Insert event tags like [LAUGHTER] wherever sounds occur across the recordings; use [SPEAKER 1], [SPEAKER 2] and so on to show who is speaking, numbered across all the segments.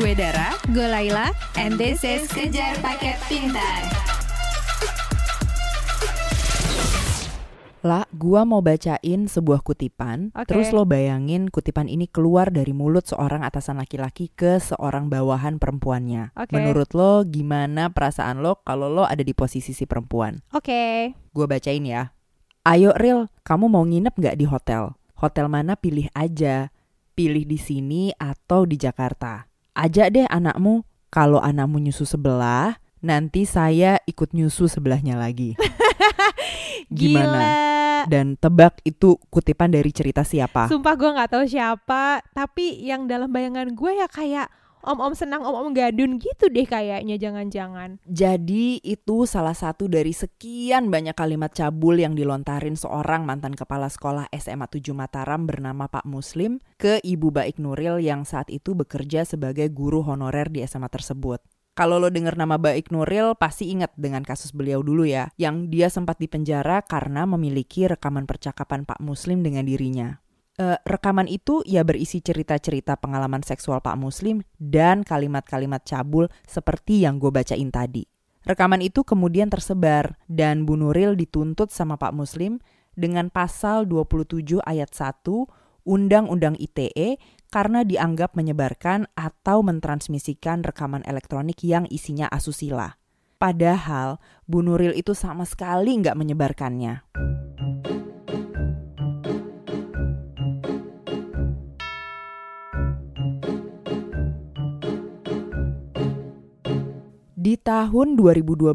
[SPEAKER 1] Gue Dara, gue Laila, and this is Kejar Paket Pintar.
[SPEAKER 2] La, gua mau bacain sebuah kutipan,
[SPEAKER 3] Oke.
[SPEAKER 2] terus lo bayangin kutipan ini keluar dari mulut seorang atasan laki-laki ke seorang bawahan perempuannya.
[SPEAKER 3] Oke.
[SPEAKER 2] Menurut lo gimana perasaan lo kalau lo ada di posisi si perempuan?
[SPEAKER 3] Oke.
[SPEAKER 2] Gue bacain ya. Ayo Ril, kamu mau nginep nggak di hotel? Hotel mana pilih aja. Pilih di sini atau di Jakarta. Ajak deh anakmu. Kalau anakmu nyusu sebelah, nanti saya ikut nyusu sebelahnya lagi. [LAUGHS] Gimana?
[SPEAKER 3] Gila.
[SPEAKER 2] Dan tebak itu kutipan dari cerita siapa?
[SPEAKER 3] Sumpah gue nggak tahu siapa, tapi yang dalam bayangan gue ya kayak om-om senang, om-om gadun gitu deh kayaknya jangan-jangan.
[SPEAKER 2] Jadi itu salah satu dari sekian banyak kalimat cabul yang dilontarin seorang mantan kepala sekolah SMA 7 Mataram bernama Pak Muslim ke Ibu Baik Nuril yang saat itu bekerja sebagai guru honorer di SMA tersebut. Kalau lo denger nama Baik Nuril pasti ingat dengan kasus beliau dulu ya, yang dia sempat dipenjara karena memiliki rekaman percakapan Pak Muslim dengan dirinya. Eh, rekaman itu ya berisi cerita-cerita pengalaman seksual Pak Muslim dan kalimat-kalimat cabul seperti yang gue bacain tadi. Rekaman itu kemudian tersebar dan Bu Nuril dituntut sama Pak Muslim dengan pasal 27 ayat 1 Undang-Undang ITE karena dianggap menyebarkan atau mentransmisikan rekaman elektronik yang isinya asusila. Padahal Bu Nuril itu sama sekali nggak menyebarkannya. Di tahun 2012,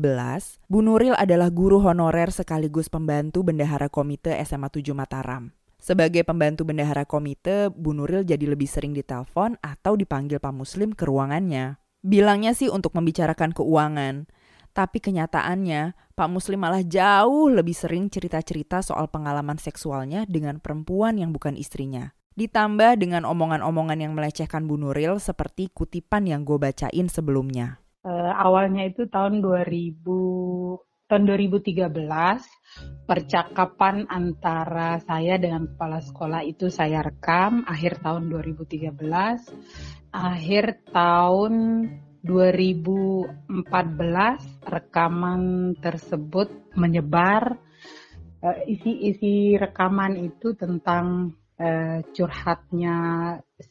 [SPEAKER 2] Bu Nuril adalah guru honorer sekaligus pembantu bendahara komite SMA 7 Mataram. Sebagai pembantu bendahara komite, Bu Nuril jadi lebih sering ditelepon atau dipanggil Pak Muslim ke ruangannya. Bilangnya sih untuk membicarakan keuangan. Tapi kenyataannya, Pak Muslim malah jauh lebih sering cerita-cerita soal pengalaman seksualnya dengan perempuan yang bukan istrinya. Ditambah dengan omongan-omongan yang melecehkan Bu Nuril seperti kutipan yang gue bacain sebelumnya.
[SPEAKER 4] Eh, awalnya itu tahun 2000 tahun 2013 percakapan antara saya dengan kepala sekolah itu saya rekam akhir tahun 2013 akhir tahun 2014 rekaman tersebut menyebar. Eh, isi-isi rekaman itu tentang eh, curhatnya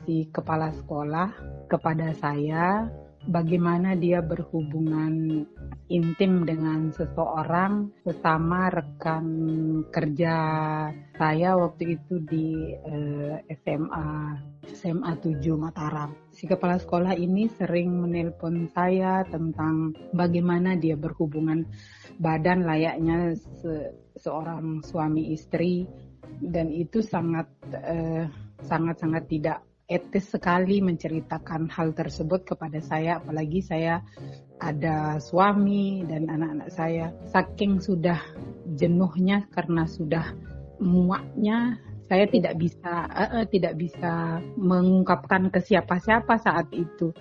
[SPEAKER 4] si kepala sekolah kepada saya bagaimana dia berhubungan intim dengan seseorang sesama rekan kerja saya waktu itu di eh, SMA SMA 7 Mataram. Si kepala sekolah ini sering menelpon saya tentang bagaimana dia berhubungan badan layaknya se- seorang suami istri dan itu sangat eh, sangat-sangat tidak etis sekali menceritakan hal tersebut kepada saya apalagi saya ada suami dan anak-anak saya. Saking sudah jenuhnya karena sudah muaknya saya tidak bisa eh, eh, tidak bisa mengungkapkan ke siapa-siapa saat itu.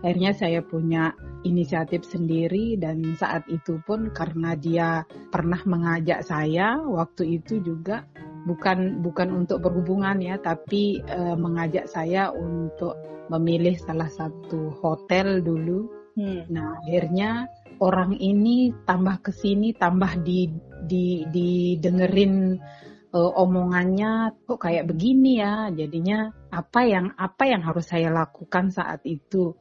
[SPEAKER 4] Akhirnya saya punya inisiatif sendiri dan saat itu pun karena dia pernah mengajak saya waktu itu juga bukan bukan untuk berhubungan ya tapi eh, mengajak saya untuk memilih salah satu hotel dulu. Nah akhirnya orang ini tambah ke sini tambah di di didengerin eh, omongannya kok kayak begini ya? Jadinya apa yang apa yang harus saya lakukan saat itu?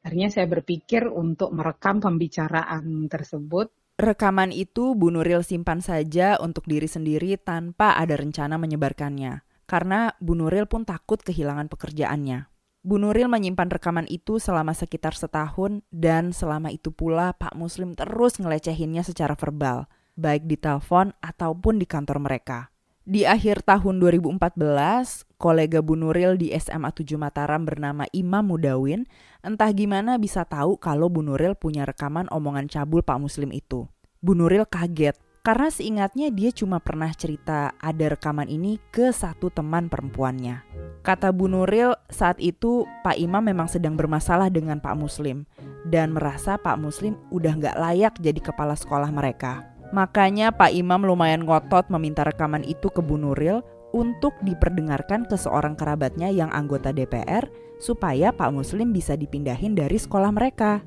[SPEAKER 4] Akhirnya saya berpikir untuk merekam pembicaraan tersebut
[SPEAKER 2] Rekaman itu Bu Nuril simpan saja untuk diri sendiri tanpa ada rencana menyebarkannya. Karena Bu Nuril pun takut kehilangan pekerjaannya. Bu Nuril menyimpan rekaman itu selama sekitar setahun dan selama itu pula Pak Muslim terus ngelecehinnya secara verbal, baik di telepon ataupun di kantor mereka. Di akhir tahun 2014, kolega Bu Nuril di SMA 7 Mataram bernama Imam Mudawin entah gimana bisa tahu kalau Bu Nuril punya rekaman omongan cabul Pak Muslim itu. Bu Nuril kaget karena seingatnya dia cuma pernah cerita ada rekaman ini ke satu teman perempuannya. Kata Bu Nuril saat itu Pak Imam memang sedang bermasalah dengan Pak Muslim dan merasa Pak Muslim udah nggak layak jadi kepala sekolah mereka. Makanya Pak Imam lumayan ngotot meminta rekaman itu ke Bu Nuril untuk diperdengarkan ke seorang kerabatnya yang anggota DPR supaya Pak Muslim bisa dipindahin dari sekolah mereka.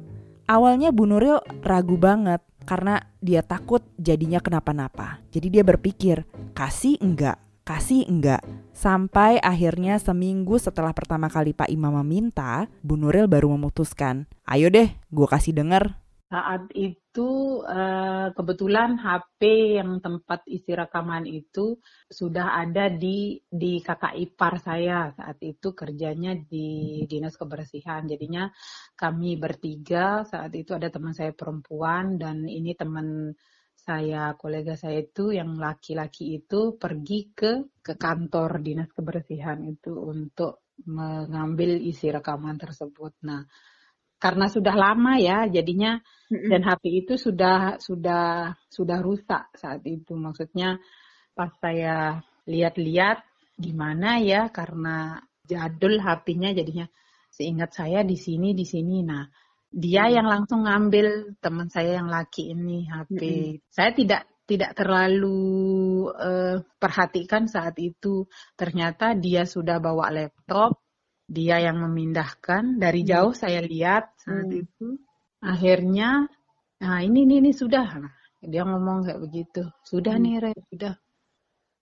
[SPEAKER 2] Awalnya Bu Nuril ragu banget karena dia takut jadinya kenapa-napa. Jadi dia berpikir, kasih enggak, kasih enggak. Sampai akhirnya seminggu setelah pertama kali Pak Imam meminta, Bu Nuril baru memutuskan, ayo deh gue kasih denger
[SPEAKER 4] saat itu uh, kebetulan HP yang tempat isi rekaman itu sudah ada di di kakak ipar saya saat itu kerjanya di dinas kebersihan. Jadinya kami bertiga saat itu ada teman saya perempuan dan ini teman saya kolega saya itu yang laki-laki itu pergi ke ke kantor dinas kebersihan itu untuk mengambil isi rekaman tersebut. Nah, karena sudah lama ya jadinya dan HP itu sudah sudah sudah rusak saat itu. Maksudnya pas saya lihat-lihat gimana ya karena jadul HP-nya jadinya seingat saya di sini di sini. Nah dia yang langsung ngambil teman saya yang laki ini HP saya tidak tidak terlalu uh, perhatikan saat itu. Ternyata dia sudah bawa laptop dia yang memindahkan dari hmm. jauh saya lihat saat hmm. itu akhirnya nah ini ini ini sudah nah, dia ngomong kayak begitu sudah hmm. nih Re, sudah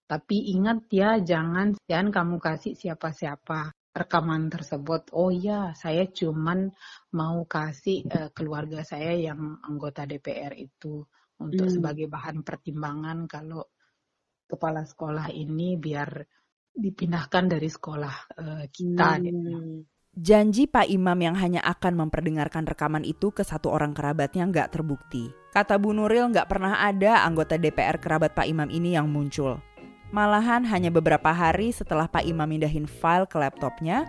[SPEAKER 4] tapi ingat ya jangan jangan kamu kasih siapa-siapa rekaman tersebut oh iya saya cuman mau kasih uh, keluarga saya yang anggota DPR itu untuk hmm. sebagai bahan pertimbangan kalau kepala sekolah ini biar dipindahkan dari sekolah uh, kita. Hmm.
[SPEAKER 2] Janji Pak Imam yang hanya akan memperdengarkan rekaman itu ke satu orang kerabatnya nggak terbukti. Kata Bu Nuril nggak pernah ada anggota DPR kerabat Pak Imam ini yang muncul. Malahan hanya beberapa hari setelah Pak Imam mindahin file ke laptopnya,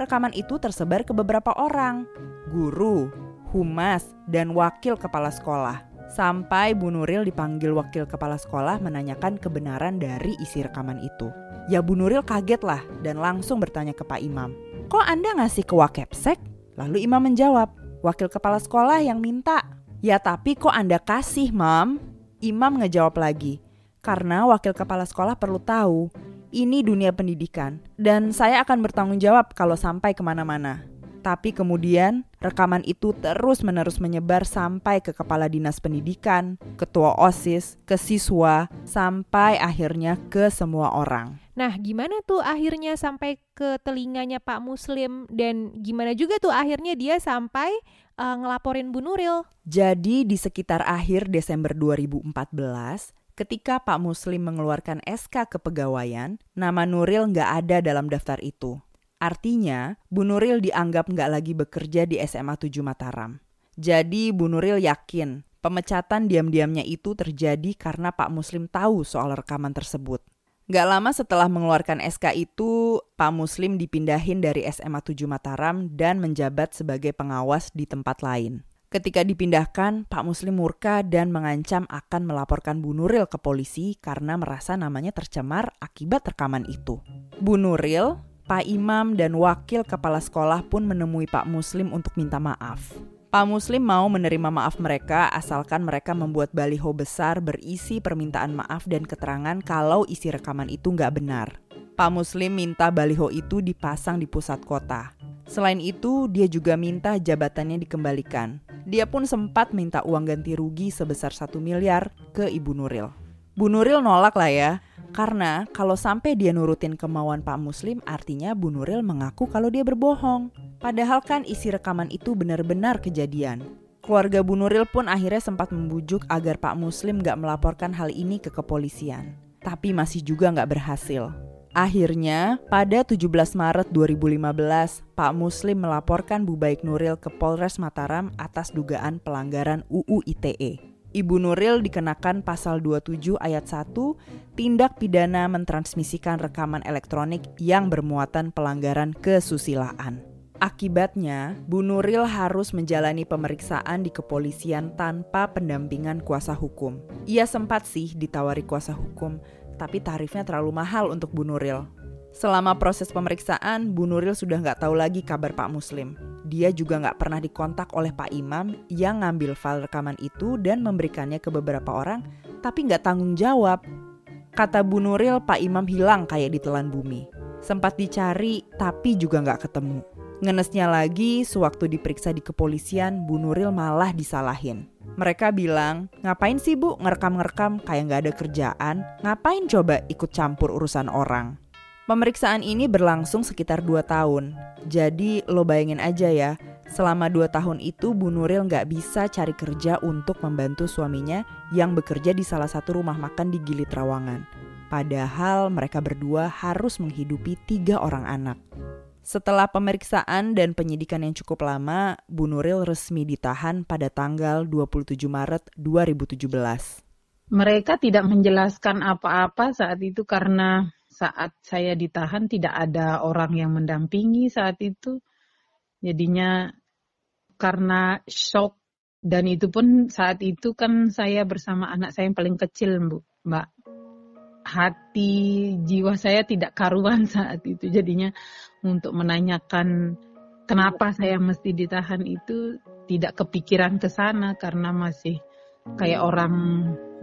[SPEAKER 2] rekaman itu tersebar ke beberapa orang. Guru, humas, dan wakil kepala sekolah. Sampai Bu Nuril dipanggil wakil kepala sekolah menanyakan kebenaran dari isi rekaman itu. Ya Bu Nuril kaget lah dan langsung bertanya ke Pak Imam. Kok Anda ngasih ke Wakepsek? Lalu Imam menjawab, wakil kepala sekolah yang minta. Ya tapi kok Anda kasih, Mam? Imam ngejawab lagi, karena wakil kepala sekolah perlu tahu, ini dunia pendidikan, dan saya akan bertanggung jawab kalau sampai ke mana-mana. Tapi kemudian rekaman itu terus-menerus menyebar sampai ke kepala dinas pendidikan, ketua OSIS, ke siswa, sampai akhirnya ke semua orang.
[SPEAKER 3] Nah, gimana tuh akhirnya sampai ke telinganya Pak Muslim dan gimana juga tuh akhirnya dia sampai uh, ngelaporin Bu Nuril?
[SPEAKER 2] Jadi di sekitar akhir Desember 2014, ketika Pak Muslim mengeluarkan SK kepegawaian, nama Nuril nggak ada dalam daftar itu. Artinya, Bu Nuril dianggap nggak lagi bekerja di SMA 7 Mataram. Jadi Bu Nuril yakin pemecatan diam-diamnya itu terjadi karena Pak Muslim tahu soal rekaman tersebut. Gak lama setelah mengeluarkan SK itu, Pak Muslim dipindahin dari SMA 7 Mataram dan menjabat sebagai pengawas di tempat lain. Ketika dipindahkan, Pak Muslim murka dan mengancam akan melaporkan Bu Nuril ke polisi karena merasa namanya tercemar akibat rekaman itu. Bu Nuril Pak Imam dan wakil kepala sekolah pun menemui Pak Muslim untuk minta maaf. Pak Muslim mau menerima maaf mereka asalkan mereka membuat baliho besar berisi permintaan maaf dan keterangan kalau isi rekaman itu nggak benar. Pak Muslim minta baliho itu dipasang di pusat kota. Selain itu, dia juga minta jabatannya dikembalikan. Dia pun sempat minta uang ganti rugi sebesar satu miliar ke Ibu Nuril. Bu Nuril nolak lah ya, karena kalau sampai dia nurutin kemauan Pak Muslim artinya Bu Nuril mengaku kalau dia berbohong. Padahal kan isi rekaman itu benar-benar kejadian. Keluarga Bu Nuril pun akhirnya sempat membujuk agar Pak Muslim gak melaporkan hal ini ke kepolisian. Tapi masih juga gak berhasil. Akhirnya, pada 17 Maret 2015, Pak Muslim melaporkan Bu Baik Nuril ke Polres Mataram atas dugaan pelanggaran UU ITE. Ibu Nuril dikenakan pasal 27 ayat 1 tindak pidana mentransmisikan rekaman elektronik yang bermuatan pelanggaran kesusilaan. Akibatnya, Bu Nuril harus menjalani pemeriksaan di kepolisian tanpa pendampingan kuasa hukum. Ia sempat sih ditawari kuasa hukum, tapi tarifnya terlalu mahal untuk Bu Nuril. Selama proses pemeriksaan, Bu Nuril sudah nggak tahu lagi kabar Pak Muslim. Dia juga nggak pernah dikontak oleh Pak Imam yang ngambil file rekaman itu dan memberikannya ke beberapa orang tapi nggak tanggung jawab. Kata Bu Nuril, Pak Imam hilang kayak ditelan bumi. Sempat dicari, tapi juga nggak ketemu. Ngenesnya lagi, sewaktu diperiksa di kepolisian, Bu Nuril malah disalahin. Mereka bilang, ngapain sih bu ngerekam-ngerekam kayak nggak ada kerjaan? Ngapain coba ikut campur urusan orang? Pemeriksaan ini berlangsung sekitar 2 tahun. Jadi lo bayangin aja ya, selama 2 tahun itu Bu Nuril nggak bisa cari kerja untuk membantu suaminya yang bekerja di salah satu rumah makan di Gili Trawangan. Padahal mereka berdua harus menghidupi tiga orang anak. Setelah pemeriksaan dan penyidikan yang cukup lama, Bu Nuril resmi ditahan pada tanggal 27 Maret 2017.
[SPEAKER 4] Mereka tidak menjelaskan apa-apa saat itu karena saat saya ditahan tidak ada orang yang mendampingi saat itu. Jadinya karena shock dan itu pun saat itu kan saya bersama anak saya yang paling kecil, Bu, Mbak. Hati jiwa saya tidak karuan [LAUGHS] saat itu. Jadinya untuk menanyakan kenapa saya mesti ditahan itu tidak kepikiran ke sana karena masih kayak orang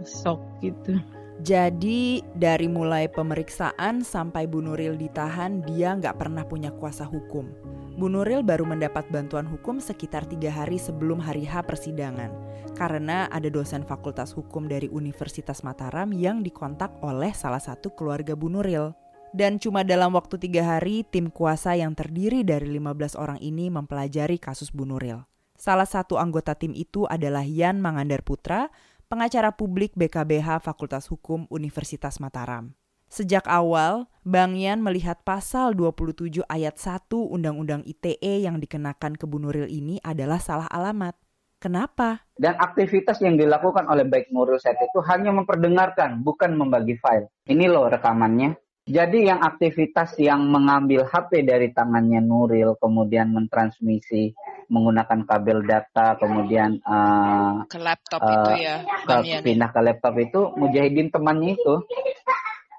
[SPEAKER 4] shock gitu.
[SPEAKER 2] Jadi dari mulai pemeriksaan sampai Bu Nuril ditahan, dia nggak pernah punya kuasa hukum. Bu Nuril baru mendapat bantuan hukum sekitar tiga hari sebelum hari H persidangan. Karena ada dosen fakultas hukum dari Universitas Mataram yang dikontak oleh salah satu keluarga Bu Nuril. Dan cuma dalam waktu tiga hari, tim kuasa yang terdiri dari 15 orang ini mempelajari kasus Bu Nuril. Salah satu anggota tim itu adalah Yan Mangandar Putra, pengacara publik BKBH Fakultas Hukum Universitas Mataram. Sejak awal, Bang Yan melihat pasal 27 ayat 1 Undang-Undang ITE yang dikenakan ke Bu Nuril ini adalah salah alamat. Kenapa?
[SPEAKER 5] Dan aktivitas yang dilakukan oleh baik Nuril saat itu hanya memperdengarkan, bukan membagi file. Ini loh rekamannya. Jadi yang aktivitas yang mengambil HP dari tangannya Nuril, kemudian mentransmisi menggunakan kabel data kemudian uh,
[SPEAKER 6] ke laptop uh, itu ya
[SPEAKER 5] ke, pindah ke laptop itu Mujahidin temannya itu.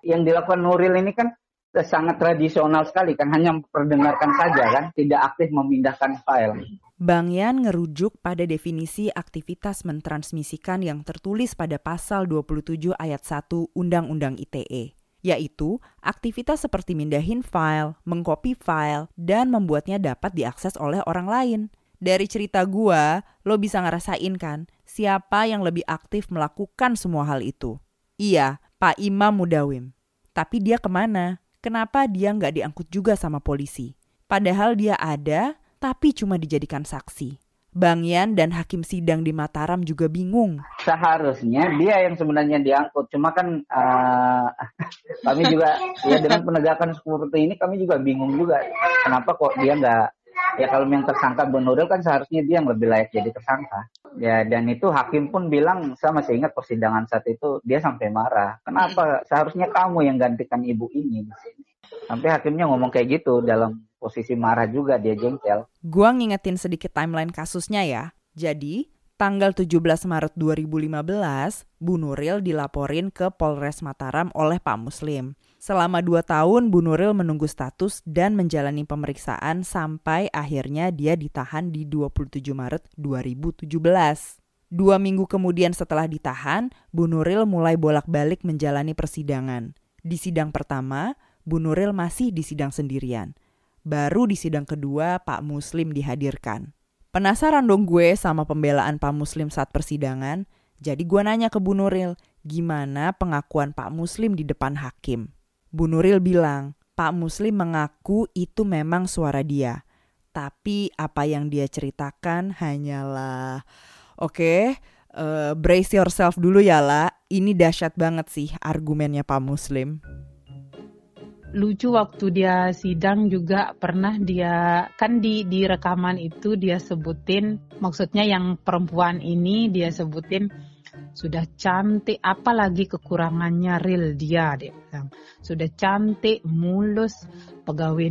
[SPEAKER 5] Yang dilakukan Nuril ini kan sangat tradisional sekali kan hanya memperdengarkan saja kan? Tidak aktif memindahkan file.
[SPEAKER 2] Bang Yan ngerujuk pada definisi aktivitas mentransmisikan yang tertulis pada pasal 27 ayat 1 Undang-Undang ITE yaitu aktivitas seperti mindahin file, mengcopy file, dan membuatnya dapat diakses oleh orang lain dari cerita gua, lo bisa ngerasain kan siapa yang lebih aktif melakukan semua hal itu. Iya, Pak Imam Mudawim. Tapi dia ke mana? Kenapa dia nggak diangkut juga sama polisi? Padahal dia ada, tapi cuma dijadikan saksi. Bang Yan dan hakim sidang di Mataram juga bingung.
[SPEAKER 5] Seharusnya dia yang sebenarnya diangkut, cuma kan uh, [LAUGHS] kami juga ya dengan penegakan seperti ini kami juga bingung juga kenapa kok dia nggak ya kalau yang tersangka Bu Nuril kan seharusnya dia yang lebih layak jadi tersangka. Ya dan itu hakim pun bilang saya masih ingat persidangan saat itu dia sampai marah. Kenapa seharusnya kamu yang gantikan ibu ini? Sampai hakimnya ngomong kayak gitu dalam posisi marah juga dia jengkel.
[SPEAKER 2] Gua ngingetin sedikit timeline kasusnya ya. Jadi, tanggal 17 Maret 2015, Bu Nuril dilaporin ke Polres Mataram oleh Pak Muslim. Selama dua tahun, Bu Nuril menunggu status dan menjalani pemeriksaan sampai akhirnya dia ditahan di 27 Maret 2017. Dua minggu kemudian setelah ditahan, Bu Nuril mulai bolak-balik menjalani persidangan. Di sidang pertama, Bu Nuril masih di sidang sendirian. Baru di sidang kedua, Pak Muslim dihadirkan. Penasaran dong gue sama pembelaan Pak Muslim saat persidangan, jadi gue nanya ke Bu Nuril, gimana pengakuan Pak Muslim di depan hakim? Bu Nuril bilang, Pak Muslim mengaku itu memang suara dia. Tapi apa yang dia ceritakan hanyalah, oke, okay, uh, eh, brace yourself dulu ya lah. Ini dahsyat banget sih argumennya Pak Muslim.
[SPEAKER 4] Lucu waktu dia sidang juga pernah dia kan di di rekaman itu dia sebutin maksudnya yang perempuan ini dia sebutin sudah cantik apalagi kekurangannya real dia dia bilang. Sudah cantik mulus pegawai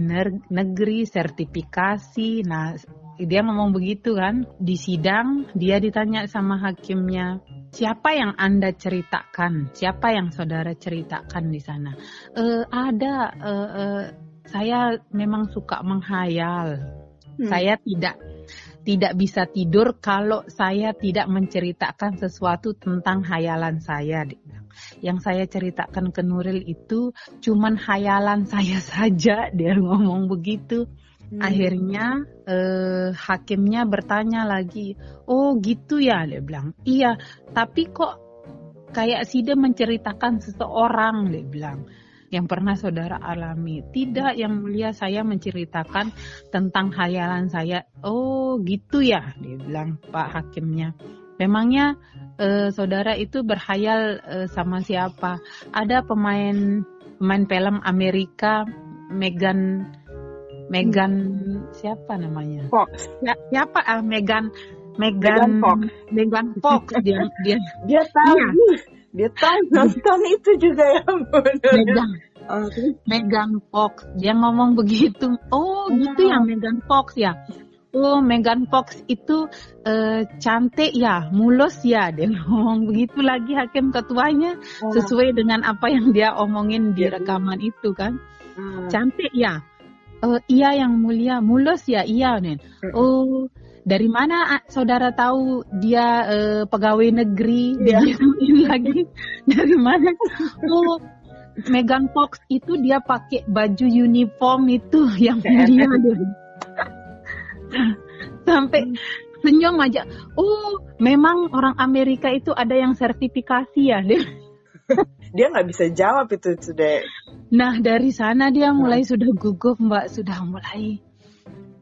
[SPEAKER 4] negeri sertifikasi nah dia ngomong begitu kan di sidang dia ditanya sama hakimnya siapa yang anda ceritakan siapa yang saudara ceritakan di sana e, ada e, e, saya memang suka menghayal hmm. saya tidak tidak bisa tidur kalau saya tidak menceritakan sesuatu tentang hayalan saya. Yang saya ceritakan ke Nuril itu cuman hayalan saya [LAUGHS] saja, dia ngomong begitu. Hmm. Akhirnya eh, hakimnya bertanya lagi, oh gitu ya, dia bilang. Iya, tapi kok kayak Sida menceritakan seseorang, dia bilang yang pernah saudara alami. Tidak yang mulia saya menceritakan tentang hayalan saya. Oh gitu ya, dia bilang Pak Hakimnya. Memangnya eh, saudara itu berhayal eh, sama siapa? Ada pemain pemain film Amerika Megan Megan hmm. siapa namanya?
[SPEAKER 6] Fox.
[SPEAKER 4] Ya, siapa? Ah Megan Megan, Megan Fox. Megan Fox. [LAUGHS] Dia dia.
[SPEAKER 6] Dia tahu. Iya. Dia tahu nonton itu juga ya
[SPEAKER 4] Megan. Oh, Megan Fox. Dia ngomong begitu. Oh gitu ya Megan Fox ya? Oh Megan Fox itu uh, cantik ya mulus ya? Dia [LAUGHS] ngomong begitu lagi hakim ketuanya oh. sesuai dengan apa yang dia omongin di rekaman itu kan. Hmm. cantik ya uh, iya yang mulia mulus ya iya nen. Oh dari mana saudara tahu dia uh, pegawai negeri yeah. ini lagi? [LAUGHS] Dari mana? Oh Megan Fox itu dia pakai baju uniform itu yang mulia sampai senyum aja. Oh memang orang Amerika itu ada yang sertifikasi ya dia [LAUGHS]
[SPEAKER 6] dia nggak bisa jawab itu sudah
[SPEAKER 4] nah dari sana dia mulai sudah gugup mbak. Sudah mulai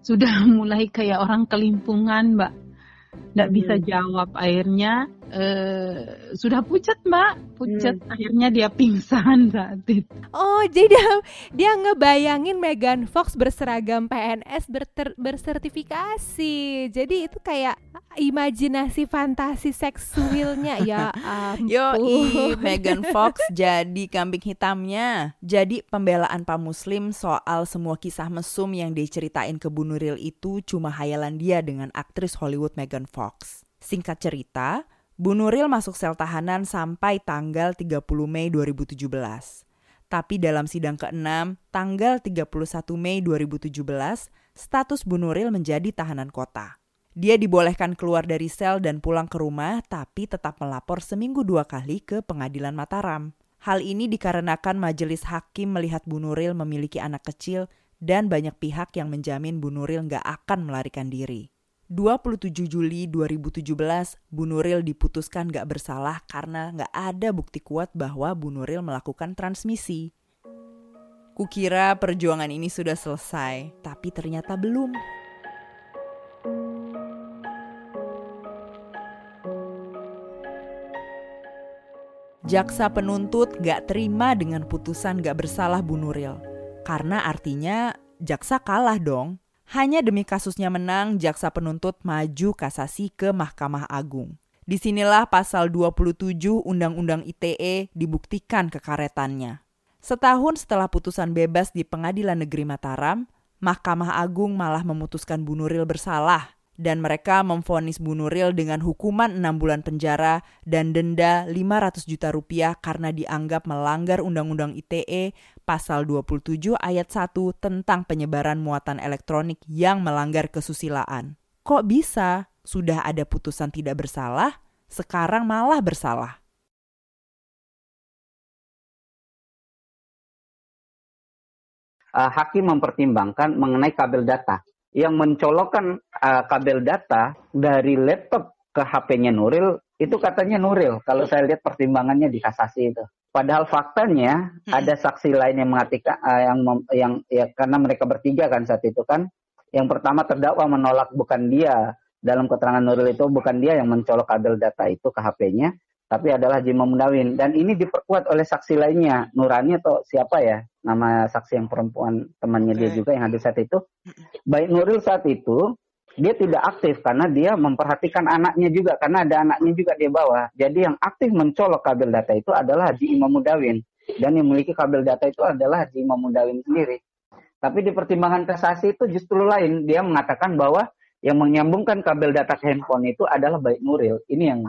[SPEAKER 4] sudah [LAUGHS] mulai kayak orang kelimpungan mbak. Nggak bisa hmm. jawab. Akhirnya uh, sudah pucat mbak pucat hmm. akhirnya dia pingsan saat itu
[SPEAKER 3] oh jadi dia, dia ngebayangin Megan Fox berseragam PNS berter, bersertifikasi jadi itu kayak imajinasi fantasi seksualnya ya [LAUGHS] ampun.
[SPEAKER 2] Yo, Megan Fox [LAUGHS] jadi kambing hitamnya. Jadi pembelaan Pak Muslim soal semua kisah mesum yang diceritain ke Bu Nuril itu cuma hayalan dia dengan aktris Hollywood Megan Fox. Singkat cerita, Bu Nuril masuk sel tahanan sampai tanggal 30 Mei 2017. Tapi dalam sidang ke-6, tanggal 31 Mei 2017, status Bu Nuril menjadi tahanan kota. Dia dibolehkan keluar dari sel dan pulang ke rumah, tapi tetap melapor seminggu dua kali ke pengadilan Mataram. Hal ini dikarenakan majelis hakim melihat Bu Nuril memiliki anak kecil dan banyak pihak yang menjamin Bu Nuril nggak akan melarikan diri. 27 Juli 2017, Bu Nuril diputuskan nggak bersalah karena nggak ada bukti kuat bahwa Bu Nuril melakukan transmisi. Kukira perjuangan ini sudah selesai, tapi ternyata belum. Jaksa penuntut gak terima dengan putusan gak bersalah Bu Nuril. Karena artinya jaksa kalah dong. Hanya demi kasusnya menang, jaksa penuntut maju kasasi ke Mahkamah Agung. Di sinilah pasal 27 Undang-Undang ITE dibuktikan kekaretannya. Setahun setelah putusan bebas di Pengadilan Negeri Mataram, Mahkamah Agung malah memutuskan Bu Nuril bersalah dan mereka memvonis Bu Nuril dengan hukuman 6 bulan penjara dan denda 500 juta rupiah karena dianggap melanggar Undang-Undang ITE pasal 27 ayat 1 tentang penyebaran muatan elektronik yang melanggar kesusilaan. Kok bisa? Sudah ada putusan tidak bersalah, sekarang malah bersalah.
[SPEAKER 5] Uh, hakim mempertimbangkan mengenai kabel data yang mencolokkan uh, kabel data dari laptop ke HP-nya Nuril itu katanya Nuril kalau saya lihat pertimbangannya di kasasi itu. Padahal faktanya hmm. ada saksi lain yang mengatakan uh, yang yang ya karena mereka bertiga kan saat itu kan. Yang pertama terdakwa menolak bukan dia. Dalam keterangan Nuril itu bukan dia yang mencolok kabel data itu ke HP-nya tapi adalah Jima Mundawin. Dan ini diperkuat oleh saksi lainnya Nurani atau siapa ya nama saksi yang perempuan temannya okay. dia juga yang hadir saat itu. Baik Nuril saat itu dia tidak aktif karena dia memperhatikan anaknya juga karena ada anaknya juga dia bawa jadi yang aktif mencolok kabel data itu adalah Haji Imam Mudawin. Dan yang memiliki kabel data itu adalah Haji Imam Mudawin sendiri. Tapi di pertimbangan kasasi itu justru lain. Dia mengatakan bahwa yang menyambungkan kabel data ke handphone itu adalah baik Nuril. Ini yang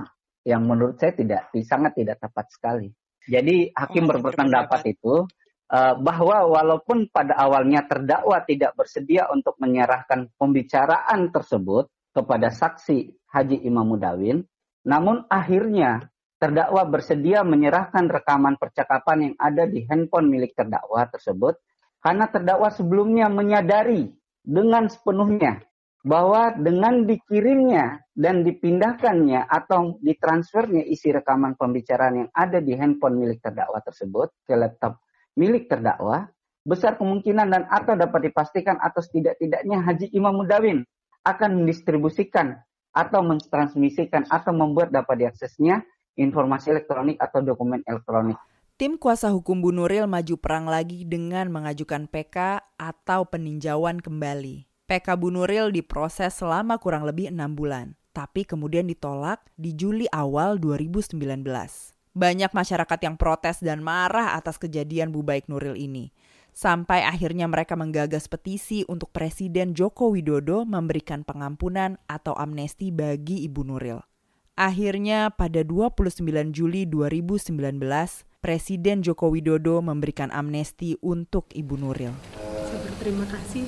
[SPEAKER 5] yang menurut saya tidak sangat tidak tepat sekali. Jadi hakim oh, berpendapat itu bahwa walaupun pada awalnya terdakwa tidak bersedia untuk menyerahkan pembicaraan tersebut, kepada saksi Haji Imam Mudawin, namun akhirnya terdakwa bersedia menyerahkan rekaman percakapan yang ada di handphone milik terdakwa tersebut karena terdakwa sebelumnya menyadari dengan sepenuhnya bahwa dengan dikirimnya dan dipindahkannya atau ditransfernya isi rekaman pembicaraan yang ada di handphone milik terdakwa tersebut ke laptop milik terdakwa, besar kemungkinan dan atau dapat dipastikan atau tidak-tidaknya Haji Imam Mudawin akan mendistribusikan atau mentransmisikan atau membuat dapat diaksesnya informasi elektronik atau dokumen elektronik.
[SPEAKER 2] Tim kuasa hukum Bu Nuril maju perang lagi dengan mengajukan PK atau peninjauan kembali. PK Bu Nuril diproses selama kurang lebih enam bulan, tapi kemudian ditolak di Juli awal 2019. Banyak masyarakat yang protes dan marah atas kejadian Bu Baik Nuril ini. Sampai akhirnya mereka menggagas petisi untuk Presiden Joko Widodo memberikan pengampunan atau amnesti bagi Ibu Nuril. Akhirnya pada 29 Juli 2019, Presiden Joko Widodo memberikan amnesti untuk Ibu Nuril.
[SPEAKER 7] Saya berterima kasih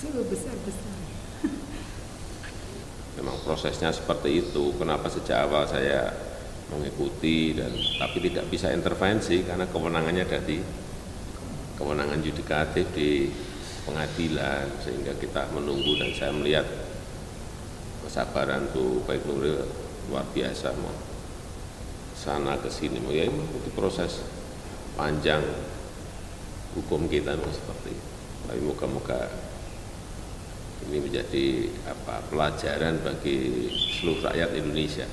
[SPEAKER 7] sebesar-besar.
[SPEAKER 8] Memang prosesnya seperti itu. Kenapa sejak awal saya mengikuti dan tapi tidak bisa intervensi karena kewenangannya ada di kewenangan yudikatif di pengadilan sehingga kita menunggu dan saya melihat kesabaran tuh baik Nuril luar biasa mau sana ke sini mau ya itu proses panjang hukum kita mau seperti itu. tapi moga-moga ini menjadi apa pelajaran bagi seluruh rakyat Indonesia.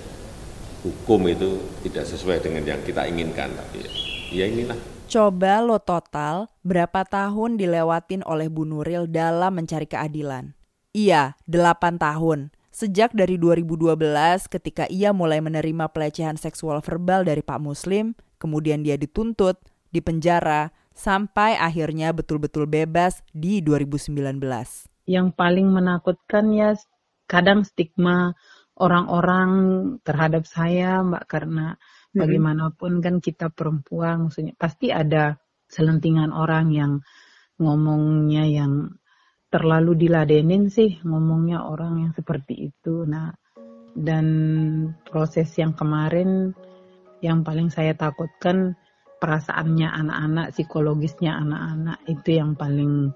[SPEAKER 8] Hukum itu tidak sesuai dengan yang kita inginkan, tapi ya inilah.
[SPEAKER 2] Coba lo total berapa tahun dilewatin oleh Bu Nuril dalam mencari keadilan. Iya, 8 tahun. Sejak dari 2012 ketika ia mulai menerima pelecehan seksual verbal dari Pak Muslim, kemudian dia dituntut, dipenjara, sampai akhirnya betul-betul bebas di 2019
[SPEAKER 4] yang paling menakutkan ya kadang stigma orang-orang terhadap saya mbak karena bagaimanapun kan kita perempuan maksudnya pasti ada selentingan orang yang ngomongnya yang terlalu diladenin sih ngomongnya orang yang seperti itu nah dan proses yang kemarin yang paling saya takutkan perasaannya anak-anak psikologisnya anak-anak itu yang paling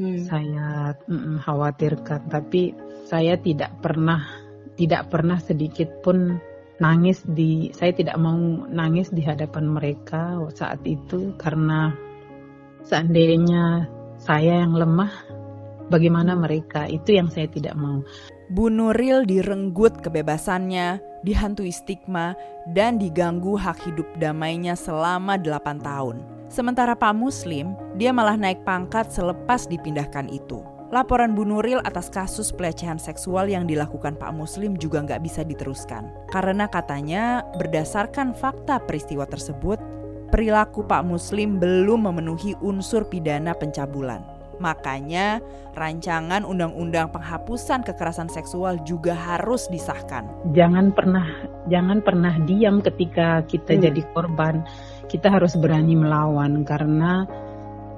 [SPEAKER 4] hmm. saya mm, khawatirkan. Tapi saya tidak pernah tidak pernah sedikit pun nangis di saya tidak mau nangis di hadapan mereka saat itu karena seandainya saya yang lemah bagaimana mereka itu yang saya tidak mau
[SPEAKER 2] Bu Nuril direnggut kebebasannya, dihantui stigma, dan diganggu hak hidup damainya selama 8 tahun. Sementara Pak Muslim, dia malah naik pangkat selepas dipindahkan itu. Laporan Bu Nuril atas kasus pelecehan seksual yang dilakukan Pak Muslim juga nggak bisa diteruskan. Karena katanya berdasarkan fakta peristiwa tersebut, perilaku Pak Muslim belum memenuhi unsur pidana pencabulan. Makanya, rancangan undang-undang penghapusan kekerasan seksual juga harus disahkan.
[SPEAKER 4] Jangan pernah jangan pernah diam ketika kita hmm. jadi korban. Kita harus berani melawan karena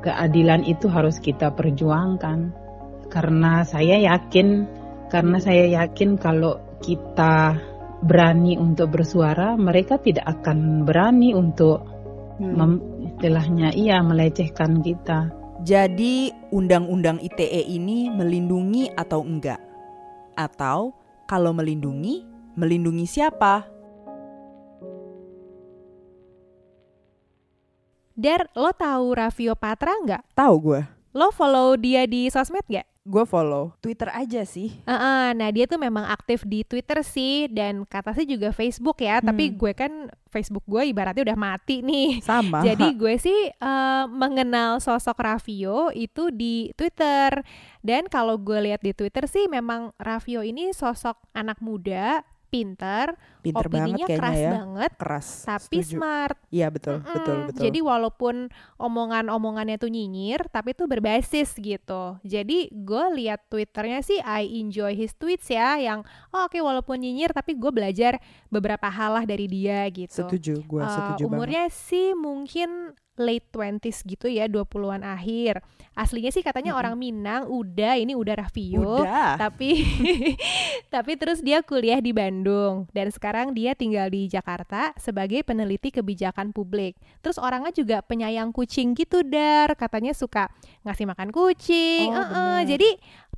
[SPEAKER 4] keadilan itu harus kita perjuangkan. Karena saya yakin karena saya yakin kalau kita berani untuk bersuara, mereka tidak akan berani untuk hmm. istilahnya iya melecehkan kita.
[SPEAKER 2] Jadi, undang-undang ITE ini melindungi atau enggak? Atau kalau melindungi, melindungi siapa?
[SPEAKER 3] Der, lo tahu Raffio Patra nggak?
[SPEAKER 2] Tahu gue.
[SPEAKER 3] Lo follow dia di sosmed nggak?
[SPEAKER 2] Gue follow Twitter aja sih.
[SPEAKER 3] Uh -uh, nah dia tuh memang aktif di Twitter sih dan kata sih juga Facebook ya. Hmm. Tapi gue kan Facebook gue ibaratnya udah mati nih.
[SPEAKER 2] Sama.
[SPEAKER 3] Jadi [LAUGHS] gue sih uh, mengenal sosok Raffio itu di Twitter. Dan kalau gue lihat di Twitter sih memang Raffio ini sosok anak muda pinter,
[SPEAKER 2] Pinter banget
[SPEAKER 3] opininya
[SPEAKER 2] kayaknya
[SPEAKER 3] keras
[SPEAKER 2] ya.
[SPEAKER 3] banget
[SPEAKER 2] Keras.
[SPEAKER 3] tapi
[SPEAKER 2] setuju.
[SPEAKER 3] smart
[SPEAKER 2] Iya betul,
[SPEAKER 3] Mm-mm.
[SPEAKER 2] betul, betul.
[SPEAKER 3] Jadi walaupun omongan-omongannya tuh nyinyir, tapi tuh berbasis gitu. Jadi gue lihat twitternya sih, I enjoy his tweets ya, yang oh, oke walaupun nyinyir, tapi gue belajar beberapa hal lah dari dia gitu.
[SPEAKER 2] setuju, gue
[SPEAKER 3] Eh,
[SPEAKER 2] setuju banget.
[SPEAKER 3] umurnya sih mungkin late 20s gitu ya, 20-an akhir. Aslinya sih katanya
[SPEAKER 2] Mm-mm.
[SPEAKER 3] orang Minang, udah ini udah Raffio
[SPEAKER 2] Udah.
[SPEAKER 3] tapi [LAUGHS] tapi terus dia kuliah di Bandung dan sekarang dia tinggal di Jakarta sebagai peneliti kebijakan publik. Terus orangnya juga penyayang kucing gitu dar, katanya suka ngasih makan kucing.
[SPEAKER 2] Oh,
[SPEAKER 3] Eh-eh.
[SPEAKER 2] bener.
[SPEAKER 3] Jadi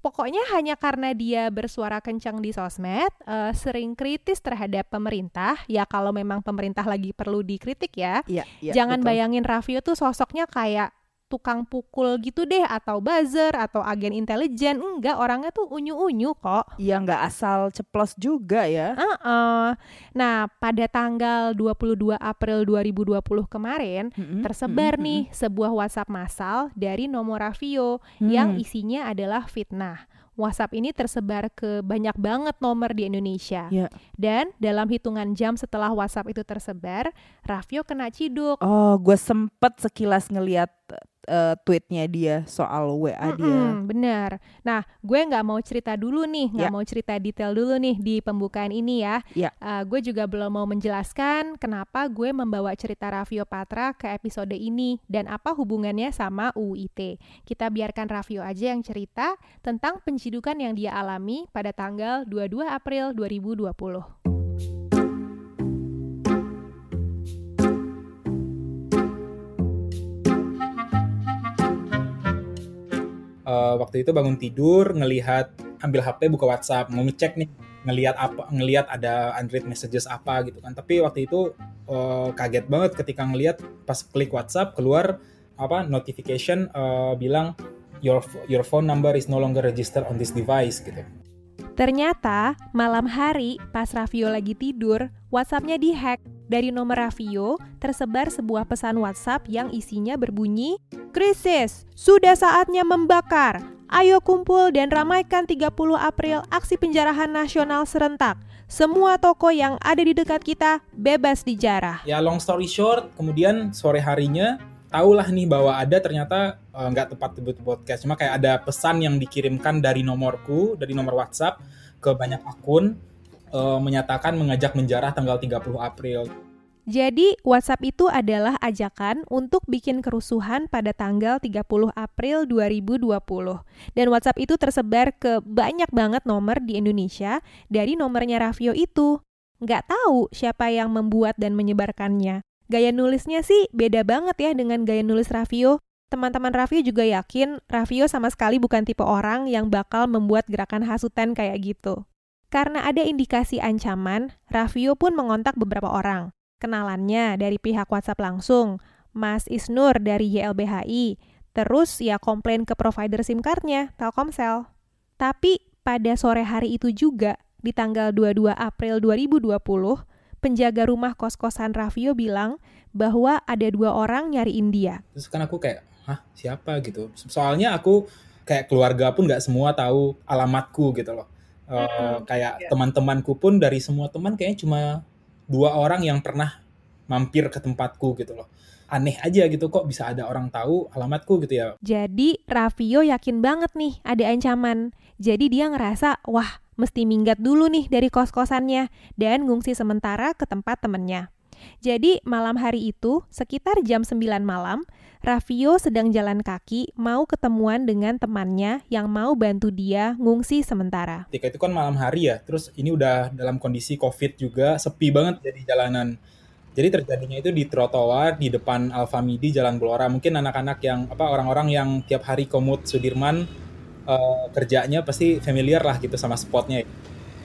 [SPEAKER 3] pokoknya hanya karena dia bersuara kencang di sosmed, eh, sering kritis terhadap pemerintah. Ya kalau memang pemerintah lagi perlu dikritik ya.
[SPEAKER 2] Iya, iya,
[SPEAKER 3] Jangan
[SPEAKER 2] betul.
[SPEAKER 3] bayangin Raffio tuh sosoknya kayak tukang pukul gitu deh atau buzzer atau agen intelijen enggak orangnya tuh unyu-unyu kok
[SPEAKER 2] Iya nggak asal ceplos juga ya.
[SPEAKER 3] Heeh. Nah, pada tanggal 22 April 2020 kemarin
[SPEAKER 2] Mm-mm,
[SPEAKER 3] tersebar
[SPEAKER 2] mm-mm,
[SPEAKER 3] nih sebuah WhatsApp massal dari nomor Raffio
[SPEAKER 2] mm-mm.
[SPEAKER 3] yang
[SPEAKER 2] Hmm.
[SPEAKER 3] isinya adalah fitnah. WhatsApp ini tersebar ke banyak banget nomor di Indonesia.
[SPEAKER 2] Ya.
[SPEAKER 3] Dan dalam hitungan jam setelah WhatsApp itu tersebar, Raffio kena ciduk.
[SPEAKER 2] Oh, gue sempet sekilas ngeliat eh, tweetnya dia soal WA dia.
[SPEAKER 3] Mm-mm, bener. Nah, gue nggak mau cerita dulu nih, nggak
[SPEAKER 2] Ya.
[SPEAKER 3] mau cerita detail dulu nih di pembukaan ini ya.
[SPEAKER 2] Ya.
[SPEAKER 3] Uh, gue juga belum mau menjelaskan kenapa gue membawa cerita Raffio Patra ke episode ini dan apa hubungannya sama UIT. Kita biarkan Raffio aja yang cerita tentang pencidukan yang dia alami pada tanggal 22 April 2020.
[SPEAKER 9] Eh, waktu itu bangun tidur ngelihat ambil HP buka WhatsApp mau ngecek nih ngelihat apa ngelihat ada Android messages apa gitu kan. Tapi waktu itu eh, kaget banget ketika ngelihat pas klik WhatsApp keluar apa notification eh, bilang your your phone number is no longer registered on this device gitu
[SPEAKER 3] Ternyata malam hari pas Raffio lagi tidur, WhatsAppnya dihack. Dari nomor Raffio tersebar sebuah pesan WhatsApp yang isinya berbunyi, Krisis, sudah saatnya membakar. Ayo kumpul dan ramaikan 30 April aksi penjarahan nasional serentak. Semua toko yang ada di dekat kita bebas dijarah.
[SPEAKER 9] ya long story short kemudian sore harinya tahulah nih bahwa ada ternyata eh, nggak tepat debut podcast cuma kayak ada pesan yang dikirimkan dari nomorku dari nomor WhatsApp ke banyak akun eh, menyatakan mengajak menjarah tanggal 30 April
[SPEAKER 3] Jadi, WhatsApp itu adalah ajakan untuk bikin kerusuhan pada tanggal 30 April 2020. Dan WhatsApp itu tersebar ke banyak banget nomor di Indonesia dari nomornya Raffio itu. Nggak tahu siapa yang membuat dan menyebarkannya. Gaya nulisnya sih beda banget ya dengan gaya nulis Raffio. Teman-teman Raffio juga yakin Raffio sama sekali bukan tipe orang yang bakal membuat gerakan hasutan kayak gitu. Karena ada indikasi ancaman, Raffio pun mengontak beberapa orang kenalannya dari pihak WhatsApp langsung, Mas Isnur dari YLBHI, terus ya komplain ke provider SIM cardnya, Telkomsel. Tapi pada sore hari itu juga, di tanggal 22 April 2020, penjaga rumah kos-kosan Raffio bilang bahwa ada dua orang nyariin dia.
[SPEAKER 9] terus kan aku kayak hah siapa gitu soalnya aku kayak keluarga pun nggak semua tahu alamatku gitu loh Eh,
[SPEAKER 3] Mm-mm,
[SPEAKER 9] kayak
[SPEAKER 6] iya.
[SPEAKER 9] teman-temanku pun dari semua teman kayaknya cuma dua orang yang pernah mampir ke tempatku gitu loh aneh aja gitu kok bisa ada orang tahu alamatku gitu ya
[SPEAKER 3] Jadi Raffio yakin banget nih ada ancaman. Jadi dia ngerasa, wah mesti minggat dulu nih dari kos-kosannya dan ngungsi sementara ke tempat temennya. Jadi malam hari itu, sekitar jam 9 malam, Raffio sedang jalan kaki mau ketemuan dengan temannya yang mau bantu dia ngungsi sementara.
[SPEAKER 9] ketika itu kan malam hari ya terus ini udah dalam kondisi covid juga sepi banget jadi jalanan jadi terjadinya itu di trotoar di depan Alfamidi Jalan Blora mungkin anak-anak yang apa orang-orang yang tiap hari komut Sudirman eh, kerjanya pasti familiar lah gitu sama spotnya.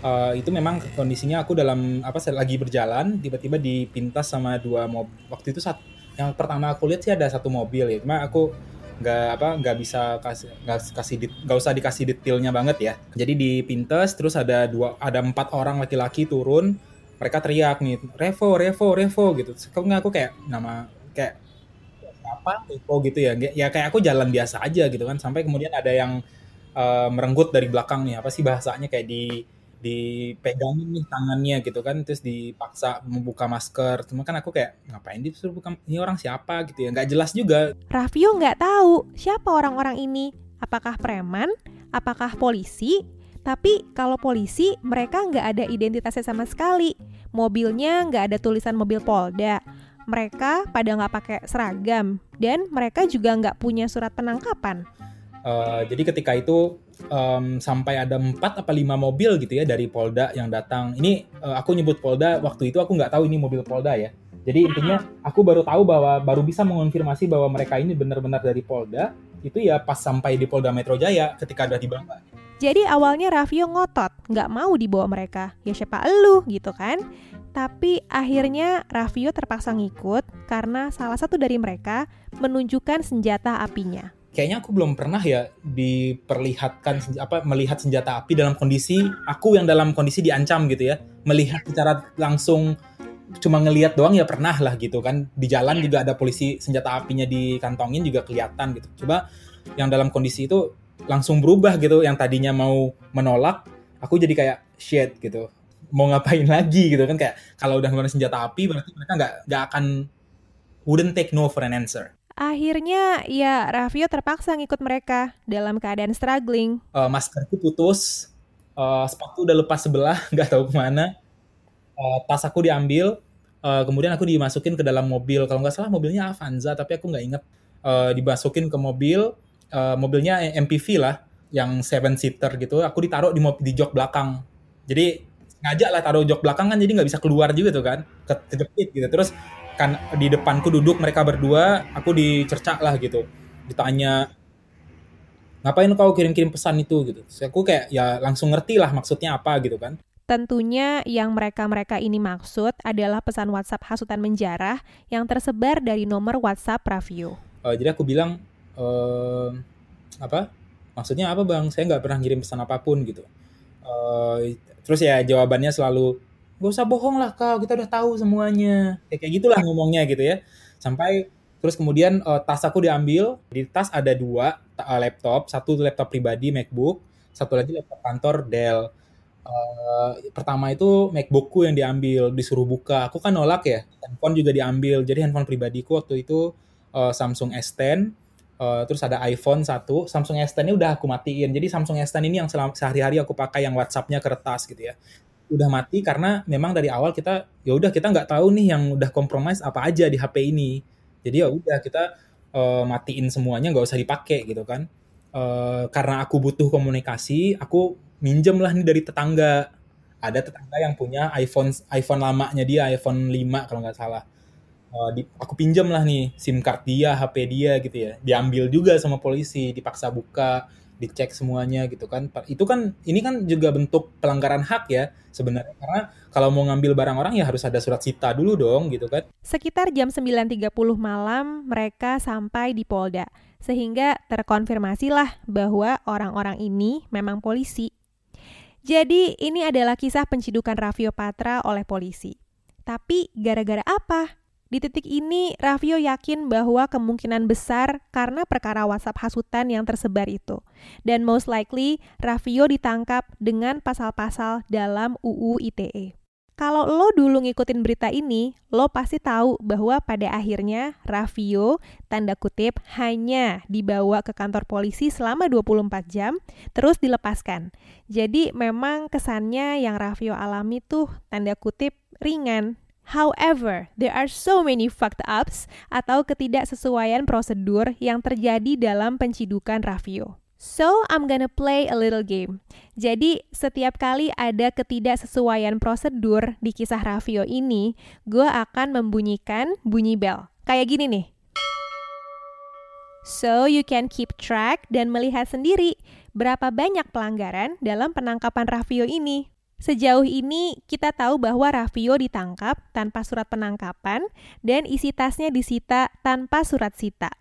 [SPEAKER 9] Eh, itu memang kondisinya aku dalam apa lagi berjalan tiba-tiba dipintas sama dua mobil waktu itu saat yang pertama aku lihat sih ada satu mobil ya cuma aku nggak apa nggak bisa kasih nggak kasih nggak usah dikasih detailnya banget ya. Jadi di Pinterest terus ada dua ada empat orang laki-laki turun mereka teriak nih Revo Revo Revo gitu. Kok nggak aku kayak nama kayak apa Revo? gitu ya. Ya kayak aku jalan biasa aja gitu kan sampai kemudian ada yang eh, merenggut dari belakang nih. Apa sih bahasanya? Kayak di dipegangin nih tangannya gitu kan terus dipaksa membuka masker. Cuma kan aku kayak ngapain disuruh buka? Ini orang siapa? gitu ya. Nggak jelas juga.
[SPEAKER 3] Raffio nggak tahu siapa orang-orang ini. Apakah preman? Apakah polisi? Tapi kalau polisi mereka nggak ada identitasnya sama sekali. Mobilnya nggak ada tulisan mobil Polda. Mereka pada nggak pakai seragam. Dan mereka juga nggak punya surat penangkapan
[SPEAKER 9] Uh, jadi ketika itu um, sampai ada empat apa lima mobil gitu ya dari Polda yang datang. Ini uh, aku nyebut Polda waktu itu aku nggak tahu ini mobil Polda ya. Jadi intinya aku baru tahu bahwa baru bisa mengonfirmasi bahwa mereka ini benar-benar dari Polda itu ya pas sampai di Polda Metro Jaya ketika ada di Bangka.
[SPEAKER 3] Jadi awalnya Raffio ngotot, nggak mau dibawa mereka. Ya siapa elu gitu kan? Tapi akhirnya Raffio terpaksa ngikut karena salah satu dari mereka menunjukkan senjata apinya
[SPEAKER 9] kayaknya aku belum pernah ya diperlihatkan apa melihat senjata api dalam kondisi aku yang dalam kondisi diancam gitu ya. Melihat secara langsung cuma ngelihat doang ya pernah lah gitu kan. Di jalan juga ada polisi senjata apinya dikantongin juga kelihatan gitu. Coba yang dalam kondisi itu langsung berubah gitu yang tadinya mau menolak aku jadi kayak shit gitu. Mau ngapain lagi? gitu kan. Kayak kalau udah ngeluarin senjata api berarti mereka nggak nggak akan wouldn't take no for an answer
[SPEAKER 3] Akhirnya ya Raffio terpaksa ngikut mereka dalam keadaan struggling.
[SPEAKER 9] Uh, maskerku putus, uh, sepatu udah lepas sebelah, [LAUGHS] nggak tahu ke mana. Uh, tas aku diambil, uh, kemudian aku dimasukin ke dalam mobil. Kalau nggak salah mobilnya Avanza, tapi aku nggak inget. Uh, dimasukin ke mobil, uh, mobilnya MPV lah, yang seven seater gitu. Aku ditaruh di di jok belakang. Jadi ngajak lah taruh jok belakang kan, jadi nggak bisa keluar juga tuh kan, kejepit gitu. Terus kan di depanku duduk mereka berdua aku dicercak lah gitu ditanya ngapain kau kirim-kirim pesan itu gitu Terus aku kayak ya langsung ngerti lah maksudnya apa gitu kan
[SPEAKER 3] Tentunya yang mereka-mereka ini maksud adalah pesan WhatsApp hasutan menjarah yang tersebar dari nomor WhatsApp Pravio.
[SPEAKER 9] Uh, jadi aku bilang, uh, apa? Maksudnya apa bang? Saya nggak pernah ngirim pesan apa pun gitu. Uh, terus ya jawabannya selalu, gak usah bohong lah kau kita udah tahu semuanya. Kayak kayak gitulah ngomongnya gitu ya. Sampai terus kemudian uh, tas aku diambil. Di tas ada dua uh, laptop. Satu laptop pribadi MacBook. Satu lagi laptop kantor Dell. Uh, pertama itu MacBookku yang diambil disuruh buka. Aku kan nolak ya handphone juga diambil. Jadi handphone pribadiku waktu itu uh, Samsung S10 Uh, terus ada iPhone satu, Samsung S10 ini udah aku matiin. Jadi Samsung S10 ini yang sehari-hari aku pakai yang WhatsApp-nya kertas gitu ya udah mati karena memang dari awal kita ya udah kita nggak tahu nih yang udah kompromis apa aja di HP ini. Jadi ya udah kita uh, matiin semuanya nggak usah dipakai gitu kan. Uh, karena aku butuh komunikasi aku minjem lah nih dari tetangga. Ada tetangga yang punya iPhone iPhone lamanya dia iPhone 5 kalau nggak salah. Uh, di, aku pinjam lah nih SIM card dia HP dia gitu ya. Diambil juga sama polisi dipaksa buka dicek semuanya gitu kan. Itu kan ini kan juga bentuk pelanggaran hak ya sebenarnya karena kalau mau ngambil barang orang ya harus ada surat cita dulu dong gitu kan.
[SPEAKER 3] Sekitar jam 9.30 malam mereka sampai di Polda sehingga terkonfirmasilah bahwa orang-orang ini memang polisi. Jadi ini adalah kisah pencidukan Raffio Patra oleh polisi. Tapi gara-gara apa? Di titik ini, Raffio yakin bahwa kemungkinan besar karena perkara WhatsApp hasutan yang tersebar itu. Dan most likely, Raffio ditangkap dengan pasal-pasal dalam UU ITE. Kalau lo dulu ngikutin berita ini, lo pasti tahu bahwa pada akhirnya Raffio, tanda kutip, hanya dibawa ke kantor polisi selama 24 jam, terus dilepaskan. Jadi memang kesannya yang Raffio alami tuh, tanda kutip, ringan, However, there are so many fucked ups atau ketidaksesuaian prosedur yang terjadi dalam pencidukan Raffio. So, I'm gonna play a little game. Jadi, setiap kali ada ketidaksesuaian prosedur di kisah Raffio ini, gue akan membunyikan bunyi bell. Kayak gini nih. So, you can keep track dan melihat sendiri berapa banyak pelanggaran dalam penangkapan Raffio ini. Sejauh ini kita tahu bahwa Raffio ditangkap tanpa surat penangkapan dan isi tasnya disita tanpa surat sita.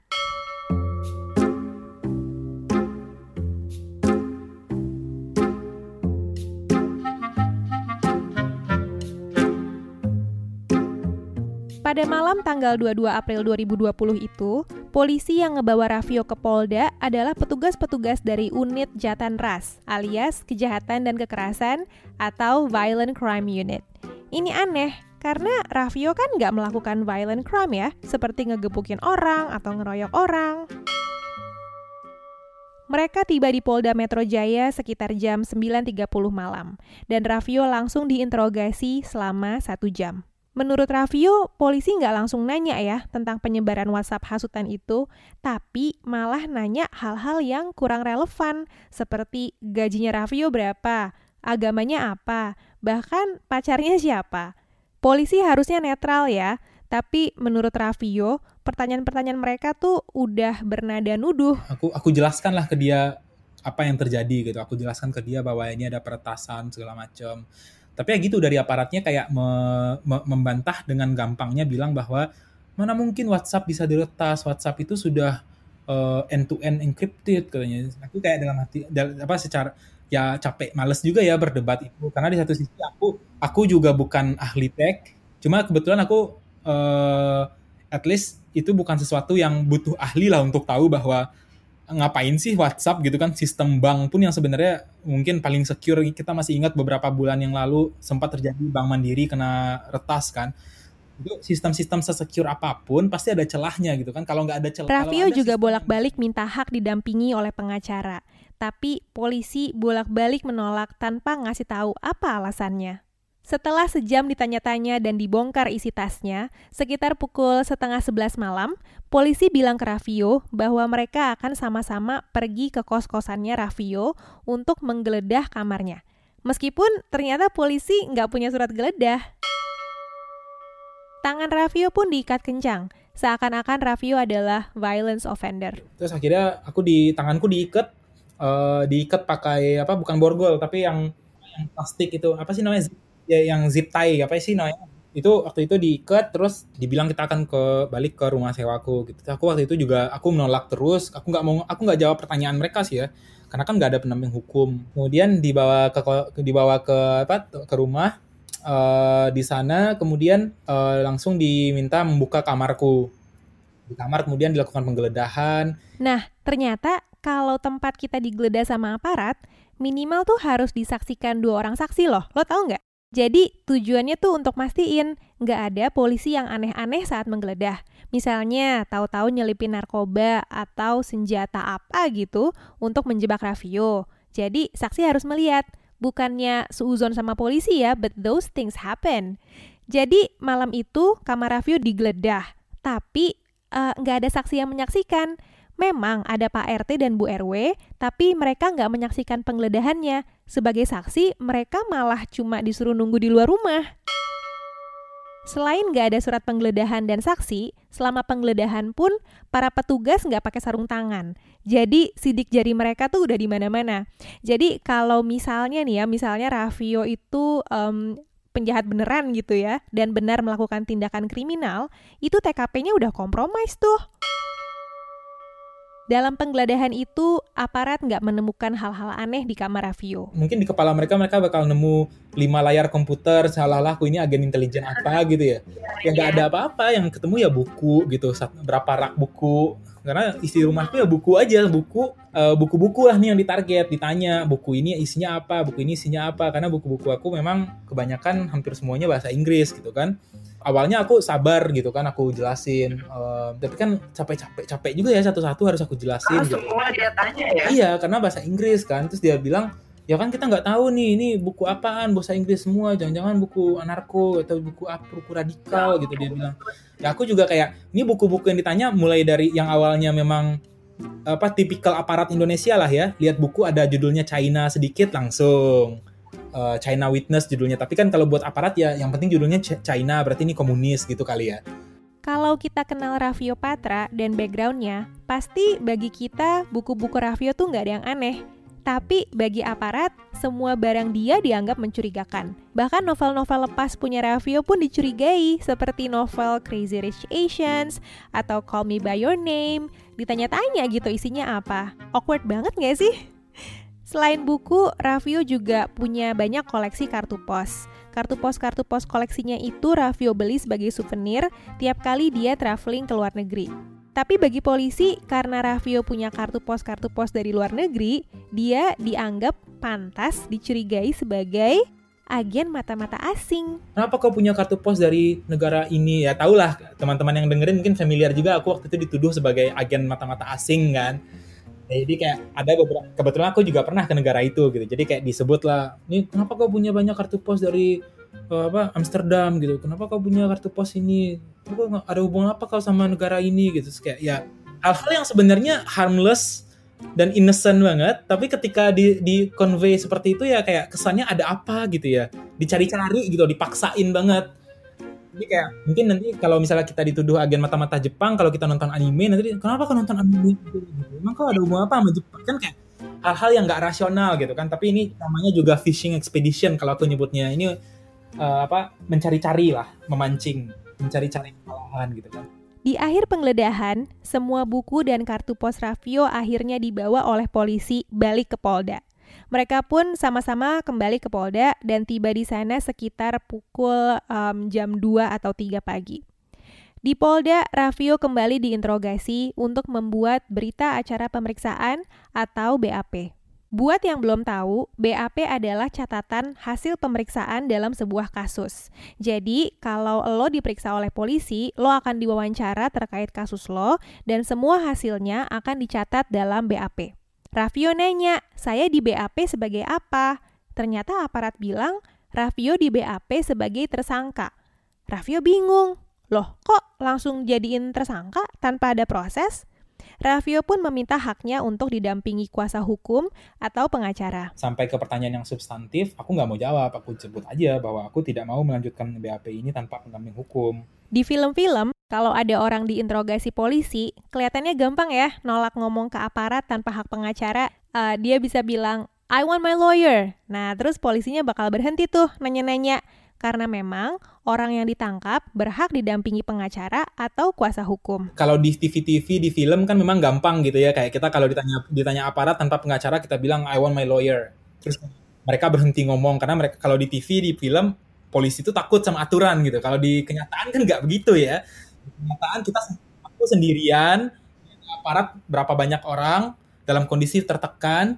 [SPEAKER 3] Pada malam tanggal 22 April 2020 itu, polisi yang ngebawa Raffio ke Polda adalah petugas-petugas dari unit Jatan Ras alias Kejahatan dan Kekerasan atau Violent Crime Unit. Ini aneh, karena Raffio kan nggak melakukan violent crime ya, seperti ngegebukin orang atau ngeroyok orang. Mereka tiba di Polda Metro Jaya sekitar jam 9.30 malam, dan Raffio langsung diinterogasi selama satu jam. Menurut Raffio, polisi nggak langsung nanya ya tentang penyebaran WhatsApp hasutan itu, tapi malah nanya hal-hal yang kurang relevan, seperti gajinya Raffio berapa, agamanya apa, bahkan pacarnya siapa. Polisi harusnya netral ya, tapi menurut Raffio, pertanyaan-pertanyaan mereka tuh udah bernada nuduh.
[SPEAKER 9] Aku aku jelaskan lah ke dia apa yang terjadi gitu. Aku jelaskan ke dia bahwa ini ada peretasan segala macam tapi ya gitu dari aparatnya kayak me, me, membantah dengan gampangnya bilang bahwa mana mungkin WhatsApp bisa diretas WhatsApp itu sudah uh, end to end encrypted katanya. Aku kayak dalam hati dalam, apa secara ya capek males juga ya berdebat itu. Karena di satu sisi aku aku juga bukan ahli tech. Cuma kebetulan aku uh, at least itu bukan sesuatu yang butuh ahli lah untuk tahu bahwa ngapain sih WhatsApp gitu kan? Sistem bank pun yang sebenarnya mungkin paling secure. Kita masih ingat beberapa bulan yang lalu sempat terjadi Bank Mandiri kena retas kan. Itu sistem-sistem sesecure apa pun pasti ada celahnya gitu kan. Kalau nggak ada celah
[SPEAKER 3] Raffio juga bolak-balik minta hak didampingi oleh pengacara. Tapi polisi bolak-balik menolak tanpa ngasih tahu apa alasannya setelah sejam ditanya-tanya dan dibongkar isi tasnya, sekitar pukul setengah sebelas malam, polisi bilang ke Raffio bahwa mereka akan sama-sama pergi ke kos-kosannya Raffio untuk menggeledah kamarnya. Meskipun ternyata polisi nggak punya surat geledah. Tangan Raffio pun diikat kencang, seakan-akan Raffio adalah violence offender.
[SPEAKER 9] Terus akhirnya aku di tanganku diikat, uh, diikat pakai apa? Bukan borgol, tapi yang, yang plastik itu apa sih namanya? Ya yang zip tie apa sih namanya? Itu waktu itu diikat terus dibilang kita akan ke balik ke rumah sewaku gitu. Aku waktu itu juga aku menolak terus. Aku nggak mau aku nggak jawab pertanyaan mereka sih ya. Karena kan nggak ada pendamping hukum. Kemudian dibawa ke dibawa ke apa ke rumah uh, di sana. Kemudian uh, langsung diminta membuka kamarku. Di kamar kemudian dilakukan penggeledahan.
[SPEAKER 3] Nah ternyata kalau tempat kita digeledah sama aparat minimal tuh harus disaksikan dua orang saksi loh. Lo tau nggak jadi tujuannya tuh untuk mastiin nggak ada polisi yang aneh-aneh saat menggeledah. Misalnya tahu-tahu nyelipin narkoba atau senjata apa gitu untuk menjebak Raffio. Jadi saksi harus melihat, bukannya seuzon sama polisi ya, but those things happen. Jadi malam itu kamar Raffio digeledah, tapi eh, nggak uh, ada saksi yang menyaksikan. Memang ada Pak RT dan Bu RW, tapi mereka nggak menyaksikan penggeledahannya. Sebagai saksi, mereka malah cuma disuruh nunggu di luar rumah. Selain nggak ada surat penggeledahan dan saksi, selama penggeledahan pun para petugas nggak pakai sarung tangan. Jadi sidik jari mereka tuh udah di mana-mana. Jadi kalau misalnya nih ya, misalnya Raffio itu um, penjahat beneran gitu ya, dan benar melakukan tindakan kriminal, itu TKP-nya udah kompromis tuh. Dalam penggeledahan itu, aparat nggak menemukan hal-hal aneh di kamar Raffio.
[SPEAKER 9] Mungkin di kepala mereka mereka bakal nemu lima layar komputer, salah-lah aku ini agen intelijen apa gitu ya. Ya nggak ada apa-apa, yang ketemu ya buku gitu, berapa rak buku. Karena isi rumahku ya buku aja, buku uh, buku-buku lah nih yang ditarget, ditanya buku ini isinya apa, buku ini isinya apa. Karena buku-buku aku memang kebanyakan hampir semuanya bahasa Inggris gitu kan. Awalnya aku sabar gitu kan aku jelasin uh, tapi kan capek-capek capek juga ya satu-satu harus aku jelasin ah, gitu.
[SPEAKER 6] semua dia tanya ya.
[SPEAKER 9] Iya karena bahasa Inggris kan. Terus dia bilang ya kan kita nggak tahu nih ini buku apaan bahasa Inggris semua jangan-jangan buku anarko atau buku apa buku radikal gitu dia bilang ya aku juga kayak ini buku-buku yang ditanya mulai dari yang awalnya memang apa tipikal aparat Indonesia lah ya lihat buku ada judulnya China sedikit langsung uh, China Witness judulnya. Tapi kan kalau buat aparat ya yang penting judulnya China berarti ini komunis gitu kali ya.
[SPEAKER 3] Kalau kita kenal Raffio Patra dan backgroundnya, pasti bagi kita buku-buku Raffio tuh nggak ada yang aneh. Tapi bagi aparat, semua barang dia dianggap mencurigakan. Bahkan novel-novel lepas punya Raffio pun dicurigai, seperti novel Crazy Rich Asians atau Call Me By Your Name. Ditanya-tanya gitu isinya apa. Awkward banget gak sih? Selain buku, Raffio juga punya banyak koleksi kartu pos. Kartu pos-kartu pos koleksinya itu Raffio beli sebagai souvenir tiap kali dia traveling ke luar negeri. Tapi bagi polisi, karena Raffio punya kartu pos-kartu pos dari luar negeri, dia dianggap pantas dicurigai sebagai agen mata-mata asing.
[SPEAKER 9] Kenapa kau punya kartu pos dari negara ini? Ya tahulah teman-teman yang dengerin mungkin familiar juga aku waktu itu dituduh sebagai agen mata-mata asing kan. Ya, jadi kayak ada beberapa kebetulan aku juga pernah ke negara itu gitu. Jadi kayak disebut lah, "Ini kenapa kau punya banyak kartu pos dari apa Amsterdam gitu? Kenapa kau punya kartu pos ini? Kau ada hubungan apa kau sama negara ini gitu?" Terus kayak ya hal-hal yang sebenarnya harmless dan innocent banget tapi ketika di di convey seperti itu ya kayak kesannya ada apa gitu ya? Dicari-cari gitu dipaksain banget. Jadi kayak mungkin nanti kalau misalnya kita dituduh agen mata-mata Jepang kalau kita nonton anime nanti kenapa kau nonton anime gitu, emang kau ada hubungan apa sama Jepang? Kan kayak hal-hal yang nggak rasional gitu kan. Tapi ini namanya juga fishing expedition kalau aku nyebutnya. Ini uh, apa mencari-cari lah memancing mencari-cari kesalahan gitu kan
[SPEAKER 3] di akhir penggeledahan, semua buku dan kartu pos Raffio akhirnya dibawa oleh polisi balik ke Polda. Mereka pun sama-sama kembali ke Polda dan tiba di sana sekitar pukul um, jam 2 atau 3 pagi. Di Polda, Raffio kembali diinterogasi untuk membuat berita acara pemeriksaan atau BAP. Buat yang belum tahu, BAP adalah catatan hasil pemeriksaan dalam sebuah kasus. Jadi, kalau lo diperiksa oleh polisi, lo akan diwawancara terkait kasus lo dan semua hasilnya akan dicatat dalam BAP. Raffio nanya, saya di BAP sebagai apa? Ternyata aparat bilang, Raffio di BAP sebagai tersangka. Raffio bingung, loh kok langsung jadiin tersangka tanpa ada proses? Raffio pun meminta haknya untuk didampingi kuasa hukum atau pengacara.
[SPEAKER 9] Sampai ke pertanyaan yang substantif, aku nggak mau jawab. Aku sebut aja bahwa aku tidak mau melanjutkan BAP ini tanpa pendamping hukum.
[SPEAKER 3] Di film-film, kalau ada orang diinterogasi polisi, kelihatannya gampang ya nolak ngomong ke aparat tanpa hak pengacara. Uh, dia bisa bilang, I want my lawyer. Nah, terus polisinya bakal berhenti tuh nanya-nanya karena memang orang yang ditangkap berhak didampingi pengacara atau kuasa hukum.
[SPEAKER 9] Kalau di TV-TV di film kan memang gampang gitu ya kayak kita kalau ditanya ditanya aparat tanpa pengacara kita bilang I want my lawyer. Terus mereka berhenti ngomong karena mereka kalau di TV di film polisi itu takut sama aturan gitu. Kalau di kenyataan kan nggak begitu ya. Di kenyataan kita aku sendirian, aparat berapa banyak orang dalam kondisi tertekan,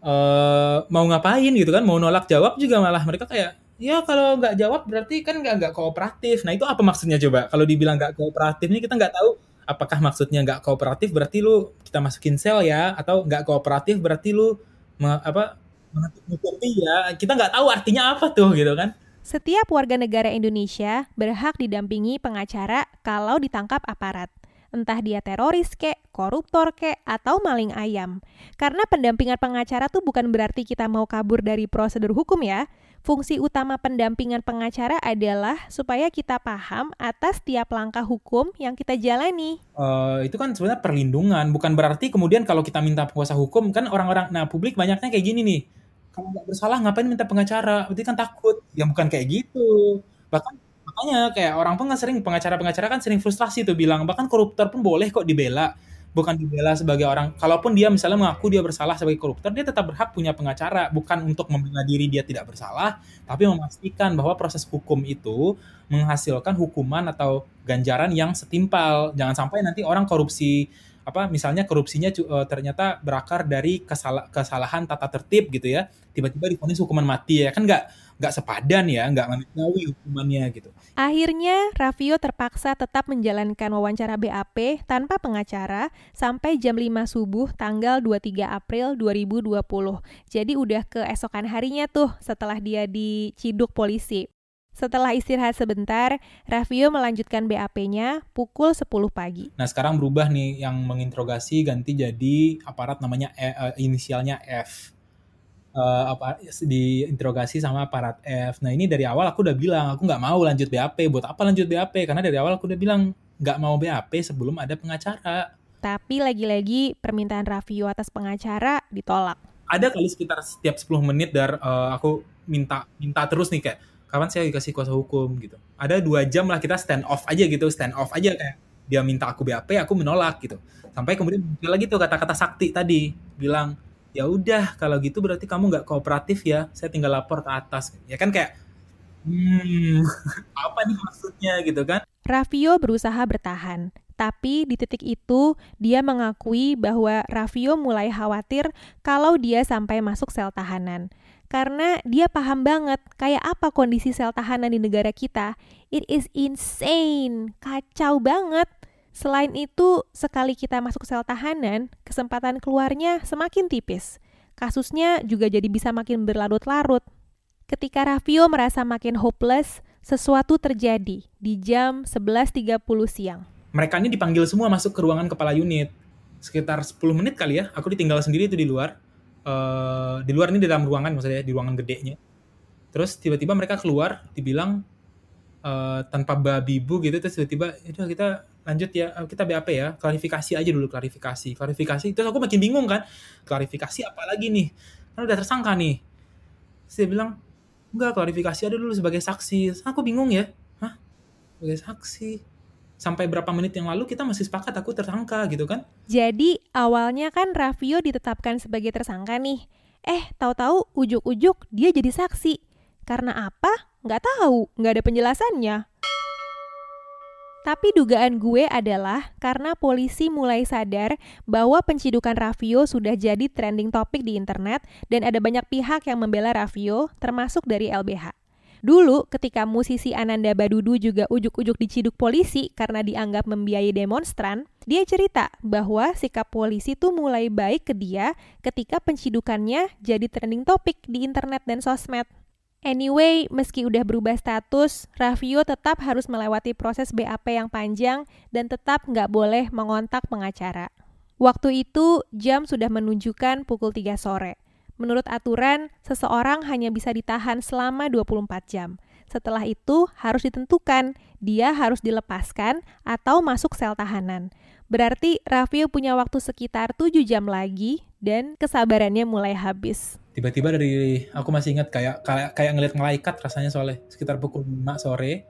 [SPEAKER 9] uh, mau ngapain gitu kan, mau nolak jawab juga malah mereka kayak ya kalau nggak jawab berarti kan nggak nggak kooperatif. Nah itu apa maksudnya coba? Kalau dibilang nggak kooperatif ini kita nggak tahu apakah maksudnya nggak kooperatif berarti lu kita masukin sel ya atau nggak kooperatif berarti lu me, apa menutupi ya kita nggak tahu artinya apa tuh gitu kan
[SPEAKER 3] setiap warga negara Indonesia berhak didampingi pengacara kalau ditangkap aparat entah dia teroris kek, koruptor kek, atau maling ayam. Karena pendampingan pengacara tuh bukan berarti kita mau kabur dari prosedur hukum ya. Fungsi utama pendampingan pengacara adalah supaya kita paham atas tiap langkah hukum yang kita jalani.
[SPEAKER 9] Uh, itu kan sebenarnya perlindungan, bukan berarti kemudian kalau kita minta kuasa hukum kan orang-orang, nah publik banyaknya kayak gini nih. Kalau nggak bersalah ngapain minta pengacara? Berarti kan takut. Ya bukan kayak gitu. Bahkan makanya kayak orang pun kan sering pengacara-pengacara kan sering frustrasi tuh bilang bahkan koruptor pun boleh kok dibela bukan dibela sebagai orang kalaupun dia misalnya mengaku dia bersalah sebagai koruptor dia tetap berhak punya pengacara bukan untuk membela diri dia tidak bersalah tapi memastikan bahwa proses hukum itu menghasilkan hukuman atau ganjaran yang setimpal. Jangan sampai nanti orang korupsi apa misalnya korupsinya uh, ternyata berakar dari kesala kesalahan tata tertib gitu ya tiba-tiba difonis hukuman mati ya kan nggak nggak sepadan ya nggak manusiawi hukumannya gitu
[SPEAKER 3] akhirnya Raffio terpaksa tetap menjalankan wawancara BAP tanpa pengacara sampai jam 5 subuh tanggal 23 April 2020 jadi udah keesokan harinya tuh setelah dia diciduk polisi setelah istirahat sebentar, Raffio melanjutkan BAP-nya pukul 10 pagi.
[SPEAKER 9] Nah, sekarang berubah nih yang menginterogasi ganti jadi aparat namanya e, uh, inisialnya F. Uh, apa diinterogasi sama aparat F. Nah, ini dari awal aku udah bilang aku nggak mau lanjut BAP. Buat apa lanjut BAP? Karena dari awal aku udah bilang nggak mau BAP sebelum ada pengacara.
[SPEAKER 3] Tapi lagi-lagi permintaan Raffio atas pengacara ditolak.
[SPEAKER 9] Ada kali sekitar setiap 10 menit dari uh, aku minta minta terus nih kayak kapan saya dikasih kuasa hukum gitu ada dua jam lah kita stand off aja gitu stand off aja kayak dia minta aku BAP aku menolak gitu sampai kemudian muncul lagi tuh kata-kata sakti tadi bilang ya udah kalau gitu berarti kamu nggak kooperatif ya saya tinggal lapor ke atas ya kan kayak Hmm, [LAUGHS] apa nih maksudnya gitu kan?
[SPEAKER 3] Raffio berusaha bertahan, tapi di titik itu dia mengakui bahwa Raffio mulai khawatir kalau dia sampai masuk sel tahanan. Karena dia paham banget kayak apa kondisi sel tahanan di negara kita. It is insane, kacau banget. Selain itu, sekali kita masuk sel tahanan, kesempatan keluarnya semakin tipis. Kasusnya juga jadi bisa makin berlarut-larut. Ketika Raffio merasa makin hopeless, sesuatu terjadi di jam 11.30 siang.
[SPEAKER 9] Mereka ini dipanggil semua masuk ke ruangan kepala unit. Sekitar 10 menit kali ya, aku ditinggal sendiri itu di luar. Uh, di luar ini di dalam ruangan maksudnya, di ruangan gedenya. Terus tiba-tiba mereka keluar, dibilang uh, tanpa babi bu gitu, terus tiba-tiba, itu kita lanjut ya, kita BAP ya, klarifikasi aja dulu, klarifikasi. Klarifikasi, terus aku makin bingung kan, klarifikasi apa lagi nih? Kan udah tersangka nih. Terus dia bilang, Enggak, klarifikasi ada dulu sebagai saksi. Aku bingung ya. Hah? Sebagai saksi? Sampai berapa menit yang lalu kita masih sepakat aku tersangka gitu kan?
[SPEAKER 3] Jadi awalnya kan Raffio ditetapkan sebagai tersangka nih. Eh, tahu-tahu ujuk-ujuk dia jadi saksi. Karena apa? Nggak tahu, nggak ada penjelasannya. Tapi dugaan gue adalah karena polisi mulai sadar bahwa pencidukan Raffio sudah jadi trending topik di internet dan ada banyak pihak yang membela Raffio, termasuk dari LBH. Dulu, ketika musisi Ananda Badudu juga ujuk-ujuk diciduk polisi karena dianggap membiayai demonstran, dia cerita bahwa sikap polisi tuh mulai baik ke dia ketika pencidukannya jadi trending topik di internet dan sosmed. Anyway, meski udah berubah status, Raffio tetap harus melewati proses BAP yang panjang dan tetap nggak boleh mengontak pengacara. Waktu itu, jam sudah menunjukkan pukul 3 sore. Menurut aturan, seseorang hanya bisa ditahan selama 24 jam. Setelah itu, harus ditentukan dia harus dilepaskan atau masuk sel tahanan. Berarti Raffio punya waktu sekitar 7 jam lagi dan kesabarannya mulai habis
[SPEAKER 9] tiba-tiba dari aku masih ingat kayak kayak kayak ngeliat malaikat rasanya soalnya sekitar pukul 5 sore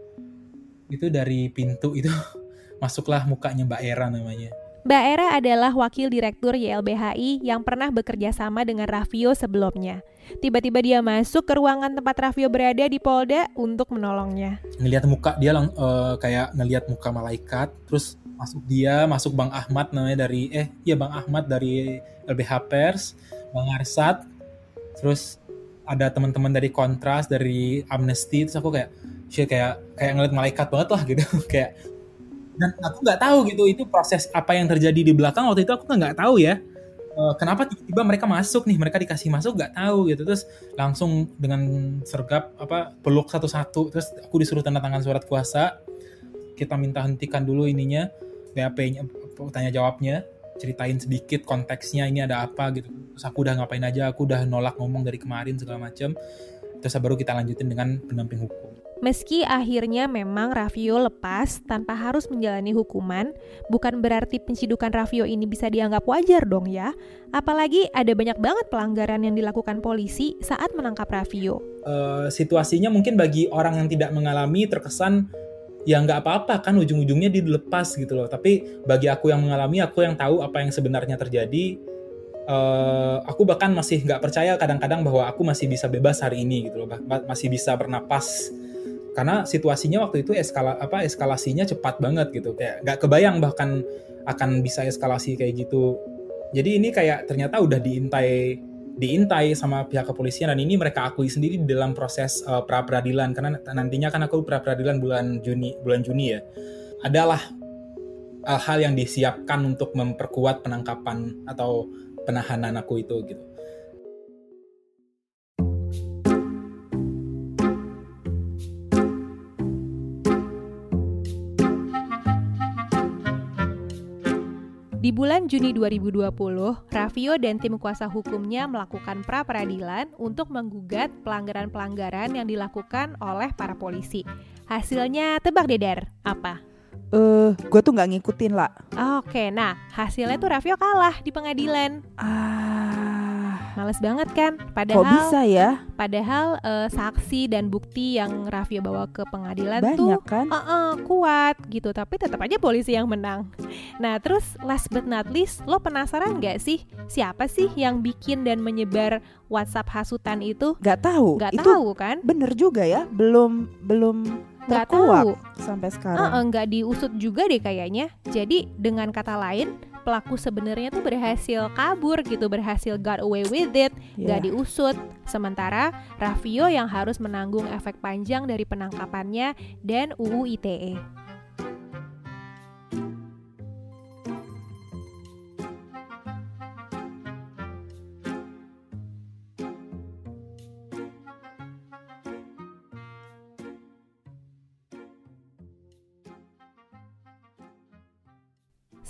[SPEAKER 9] itu dari pintu itu [LAUGHS] masuklah mukanya Mbak Era namanya.
[SPEAKER 3] Mbak Era adalah wakil direktur YLBHI yang pernah bekerja sama dengan Raffio sebelumnya. Tiba-tiba dia masuk ke ruangan tempat Raffio berada di Polda untuk menolongnya.
[SPEAKER 9] Ngelihat muka dia lang uh, kayak ngelihat muka malaikat, terus masuk dia, masuk Bang Ahmad namanya dari eh iya Bang Ahmad dari LBH Pers, Bang Arsat, terus ada teman-teman dari kontras dari amnesty. Terus aku kayak shit kayak kayak ngeliat malaikat banget lah gitu. [LAUGHS] Kayak dan aku nggak tahu gitu itu proses apa yang terjadi di belakang. Waktu itu aku nggak tahu ya uh, kenapa tiba-tiba mereka masuk nih mereka dikasih masuk nggak tahu gitu. Terus langsung dengan sergap apa peluk satu-satu. Terus aku disuruh tanda tangan surat kuasa. Kita minta hentikan dulu ininya BAP-nya tanya jawabnya ceritain sedikit konteksnya ini ada apa gitu terus aku udah ngapain aja aku udah nolak ngomong dari kemarin segala macam terus baru kita lanjutin dengan pendamping hukum
[SPEAKER 3] Meski akhirnya memang Raffio lepas tanpa harus menjalani hukuman, bukan berarti pencidukan Raffio ini bisa dianggap wajar dong ya. Apalagi ada banyak banget pelanggaran yang dilakukan polisi saat menangkap Raffio.
[SPEAKER 9] Uh, situasinya mungkin bagi orang yang tidak mengalami terkesan ya nggak apa-apa kan ujung-ujungnya dilepas gitu loh. Tapi bagi aku yang mengalami aku yang tahu apa yang sebenarnya terjadi uh, aku bahkan masih nggak percaya kadang-kadang bahwa aku masih bisa bebas hari ini gitu loh. Masih bisa bernapas. Karena situasinya waktu itu eskala apa eskalasinya cepat banget gitu. Kayak nggak kebayang bahkan akan bisa eskalasi kayak gitu. Jadi ini kayak ternyata udah diintai diintai sama pihak kepolisian dan ini mereka akui sendiri dalam proses uh, pra peradilan karena nantinya kan aku pra peradilan bulan Juni bulan Juni ya adalah hal-hal yang disiapkan untuk memperkuat penangkapan atau penahanan aku itu gitu.
[SPEAKER 3] Di bulan Juni 2020, Raffio dan tim kuasa hukumnya melakukan pra-peradilan untuk menggugat pelanggaran-pelanggaran yang dilakukan oleh para polisi. Hasilnya tebak Dedar, apa?
[SPEAKER 2] Eh, uh, gue tuh nggak ngikutin lah.
[SPEAKER 3] Oke, nah hasilnya tuh Raffio kalah di pengadilan.
[SPEAKER 2] Ah,
[SPEAKER 3] Males banget kan? Padahal
[SPEAKER 2] Kok bisa ya?
[SPEAKER 3] Padahal eh, saksi dan bukti yang Raffio bawa ke pengadilan tuh
[SPEAKER 2] Banyak kan?
[SPEAKER 3] uh-uh, kuat gitu, tapi tetap aja polisi yang menang. Nah, terus last but not least, lo penasaran nggak sih siapa sih yang bikin dan menyebar WhatsApp hasutan itu?
[SPEAKER 2] Gak tahu.
[SPEAKER 3] Nggak
[SPEAKER 2] Itu
[SPEAKER 3] tahu kan?
[SPEAKER 2] bener juga ya. Belum belum
[SPEAKER 3] Nggak tahu.
[SPEAKER 2] sampai sekarang.
[SPEAKER 3] Uh-uh, nggak diusut juga deh kayaknya. Jadi dengan kata lain, pelaku sebenarnya tuh berhasil kabur gitu, berhasil got away with it,
[SPEAKER 2] Ya.
[SPEAKER 3] nggak diusut. Sementara Raffio yang harus menanggung efek panjang dari penangkapannya dan UU ITE.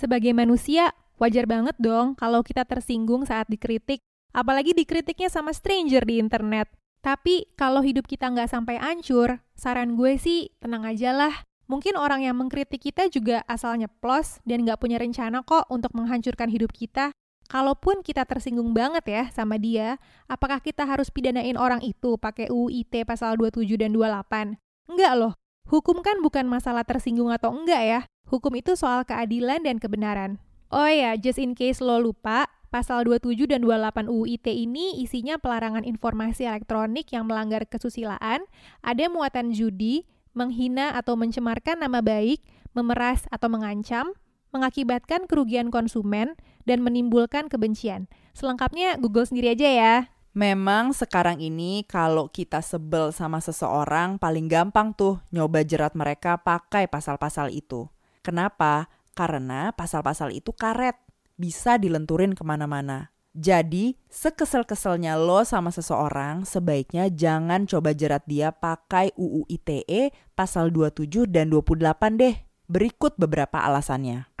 [SPEAKER 3] Sebagai manusia, wajar banget dong kalau kita tersinggung saat dikritik, apalagi dikritiknya sama stranger di internet. Tapi kalau hidup kita nggak sampai hancur, saran gue sih tenang aja lah. Mungkin orang yang mengkritik kita juga asalnya plus dan nggak punya rencana kok untuk menghancurkan hidup kita. Kalaupun kita tersinggung banget ya sama dia, apakah kita harus pidanain orang itu pakai UU ITE pasal 27 dan 28? Enggak loh. Hukum kan bukan masalah tersinggung atau enggak ya. Hukum itu soal keadilan dan kebenaran. Oh ya, just in case lo lupa, pasal 27 dan 28 UU ITE ini isinya pelarangan informasi elektronik yang melanggar kesusilaan, ada muatan judi, menghina atau mencemarkan nama baik, memeras atau mengancam, mengakibatkan kerugian konsumen, dan menimbulkan kebencian. Selengkapnya Google sendiri aja ya.
[SPEAKER 2] Memang sekarang ini kalau kita sebel sama seseorang paling gampang tuh nyoba jerat mereka pakai pasal-pasal itu. Kenapa? Karena pasal-pasal itu karet, bisa dilenturin ke mana-mana. Jadi, sekesel-keselnya lo sama seseorang, sebaiknya jangan coba jerat dia pakai UU ITE pasal 27 dan 28 deh. Berikut beberapa alasannya.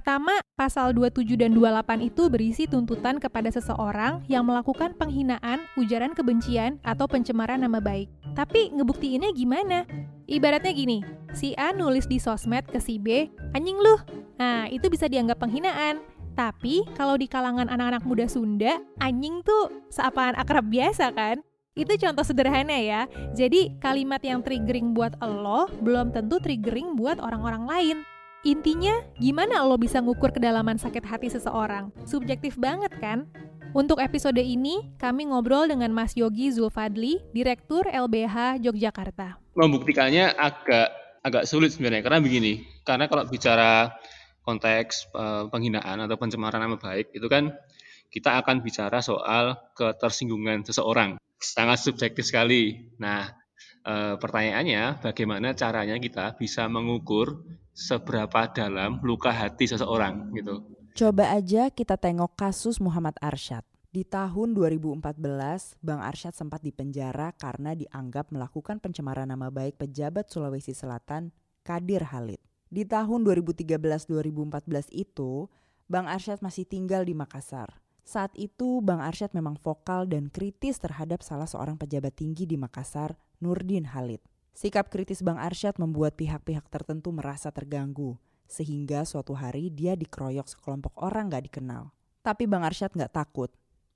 [SPEAKER 3] Pertama, pasal 27 dan 28 itu berisi tuntutan kepada seseorang yang melakukan penghinaan, ujaran kebencian, atau pencemaran nama baik. Tapi ngebuktiinnya gimana? Ibaratnya gini, si A nulis di sosmed ke si B, anjing lu. Nah, itu bisa dianggap penghinaan. Tapi kalau di kalangan anak-anak muda Sunda, anjing tuh seapaan akrab biasa kan? Itu contoh sederhana ya. Jadi kalimat yang triggering buat lo belum tentu triggering buat orang-orang lain. Intinya, gimana lo bisa ngukur kedalaman sakit hati seseorang? Subjektif banget kan? Untuk episode ini, kami ngobrol dengan Mas Yogi Zulfadli, Direktur LBH Yogyakarta.
[SPEAKER 10] Membuktikannya agak agak sulit sebenarnya karena begini, karena kalau bicara konteks eh, penghinaan atau pencemaran nama baik itu kan kita akan bicara soal ketersinggungan seseorang. Sangat subjektif sekali. Nah, eh, pertanyaannya bagaimana caranya kita bisa mengukur seberapa dalam luka hati seseorang gitu.
[SPEAKER 2] Coba aja kita tengok kasus Muhammad Arsyad. Di tahun 2014, Bang Arsyad sempat dipenjara karena dianggap melakukan pencemaran nama baik pejabat Sulawesi Selatan, Kadir Halid. Di tahun 2013-2014 itu, Bang Arsyad masih tinggal di Makassar. Saat itu, Bang Arsyad memang vokal dan kritis terhadap salah seorang pejabat tinggi di Makassar, Nurdin Halid. Sikap kritis Bang Arsyad membuat pihak-pihak tertentu merasa terganggu, sehingga suatu hari dia dikeroyok sekelompok orang gak dikenal. Tapi Bang Arsyad gak takut.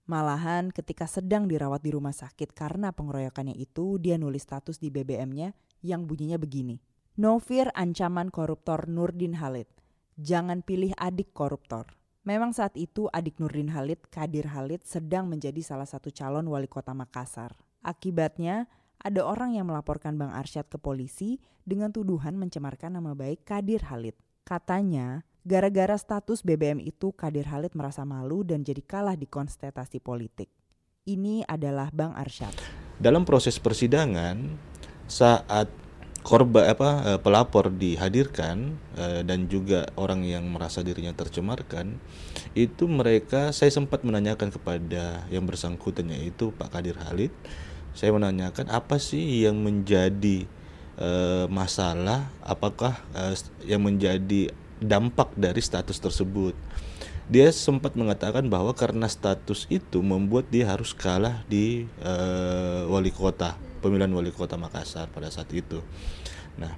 [SPEAKER 2] Malahan ketika sedang dirawat di rumah sakit karena pengeroyokannya itu, dia nulis status di BBM-nya yang bunyinya begini. No fear ancaman koruptor Nurdin Halid. Jangan pilih adik koruptor. Memang saat itu adik Nurdin Halid, Kadir Halid, sedang menjadi salah satu calon wali kota Makassar. Akibatnya, ada orang yang melaporkan Bang Arsyad ke polisi dengan tuduhan mencemarkan nama baik Kadir Halid. Katanya, gara-gara status BBM itu Kadir Halid merasa malu dan jadi kalah di kontestasi politik. Ini adalah Bang Arsyad.
[SPEAKER 11] Dalam proses persidangan, saat korban apa eh, pelapor dihadirkan eh, dan juga orang yang merasa dirinya tercemarkan, itu mereka saya sempat menanyakan kepada yang bersangkutan yaitu Pak Kadir Halid saya menanyakan apa sih yang menjadi uh, masalah, apakah uh, yang menjadi dampak dari status tersebut. Dia sempat mengatakan bahwa karena status itu membuat dia harus kalah di uh, wali kota pemilihan wali kota Makassar pada saat itu. Nah,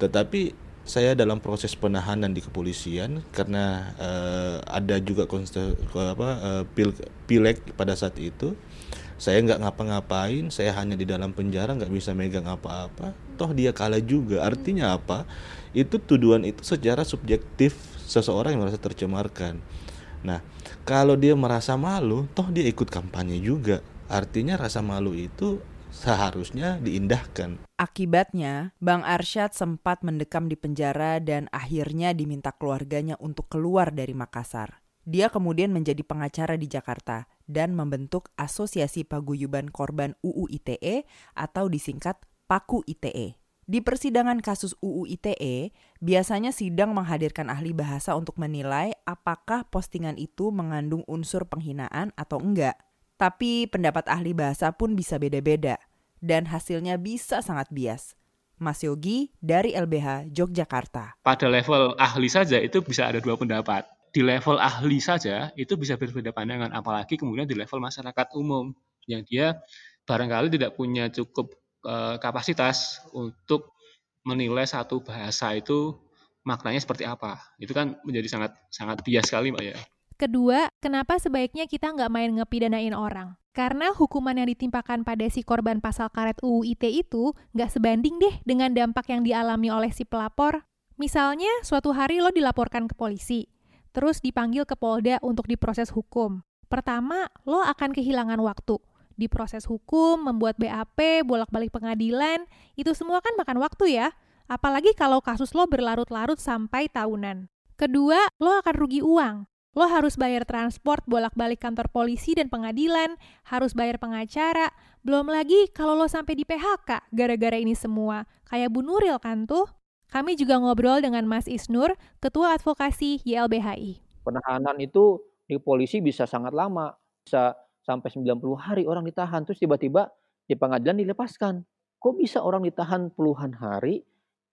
[SPEAKER 11] tetapi saya dalam proses penahanan di kepolisian karena uh, ada juga konste, apa uh, pil, pileg pada saat itu saya nggak ngapa-ngapain saya hanya di dalam penjara nggak bisa megang apa-apa. Toh dia kalah juga. Artinya apa? Itu tuduhan itu secara subjektif seseorang yang merasa tercemarkan. Nah kalau dia merasa malu toh dia ikut kampanye juga. Artinya rasa malu itu seharusnya diindahkan.
[SPEAKER 2] Akibatnya, Bang Arsyad sempat mendekam di penjara dan akhirnya diminta keluarganya untuk keluar dari Makassar. Dia kemudian menjadi pengacara di Jakarta dan membentuk Asosiasi Paguyuban Korban UU ITE atau disingkat PAKU ITE. Di persidangan kasus UU ITE, biasanya sidang menghadirkan ahli bahasa untuk menilai apakah postingan itu mengandung unsur penghinaan atau enggak. Tapi pendapat ahli bahasa pun bisa beda-beda dan hasilnya bisa sangat bias. Mas Yogi dari LBH Yogyakarta.
[SPEAKER 10] Pada level ahli saja itu bisa ada dua pendapat. Di level ahli saja itu bisa berbeda pandangan, apalagi kemudian di level masyarakat umum yang dia barangkali tidak punya cukup uh, kapasitas untuk menilai satu bahasa itu maknanya seperti apa. Itu kan menjadi sangat sangat bias sekali, Mbak ya.
[SPEAKER 3] Kedua, kenapa sebaiknya kita nggak main ngepidanain orang? Karena hukuman yang ditimpakan pada si korban pasal karet UU ITE itu nggak sebanding deh dengan dampak yang dialami oleh si pelapor. Misalnya, suatu hari lo dilaporkan ke polisi, terus dipanggil ke Polda untuk diproses hukum. Pertama, lo akan kehilangan waktu. Diproses hukum, membuat BAP, bolak-balik pengadilan, itu semua kan makan waktu ya. Apalagi kalau kasus lo berlarut-larut sampai tahunan. Kedua, lo akan rugi uang. Lo harus bayar transport bolak-balik kantor polisi dan pengadilan, harus bayar pengacara, belum lagi kalau lo sampai di PHK gara-gara ini semua. Kayak Bu Nuril kan tuh. Kami juga ngobrol dengan Mas Isnur, Ketua Advokasi YLBHI.
[SPEAKER 12] Penahanan itu di polisi bisa sangat lama, bisa sampai 90 hari orang ditahan, terus tiba-tiba di pengadilan dilepaskan. Kok bisa orang ditahan puluhan hari,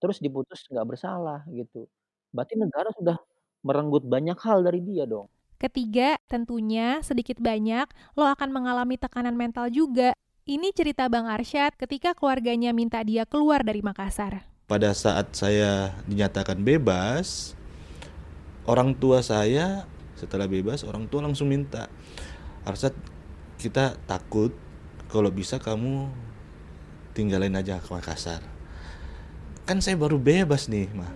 [SPEAKER 12] terus diputus nggak bersalah gitu. Berarti negara sudah merenggut banyak hal dari dia dong.
[SPEAKER 3] Ketiga, tentunya sedikit banyak lo akan mengalami tekanan mental juga. Ini cerita Bang Arsyad ketika keluarganya minta dia keluar dari Makassar.
[SPEAKER 11] Pada saat saya dinyatakan bebas, orang tua saya setelah bebas orang tua langsung minta Arsyad kita takut kalau bisa kamu tinggalin aja ke Makassar. Kan saya baru bebas nih, mah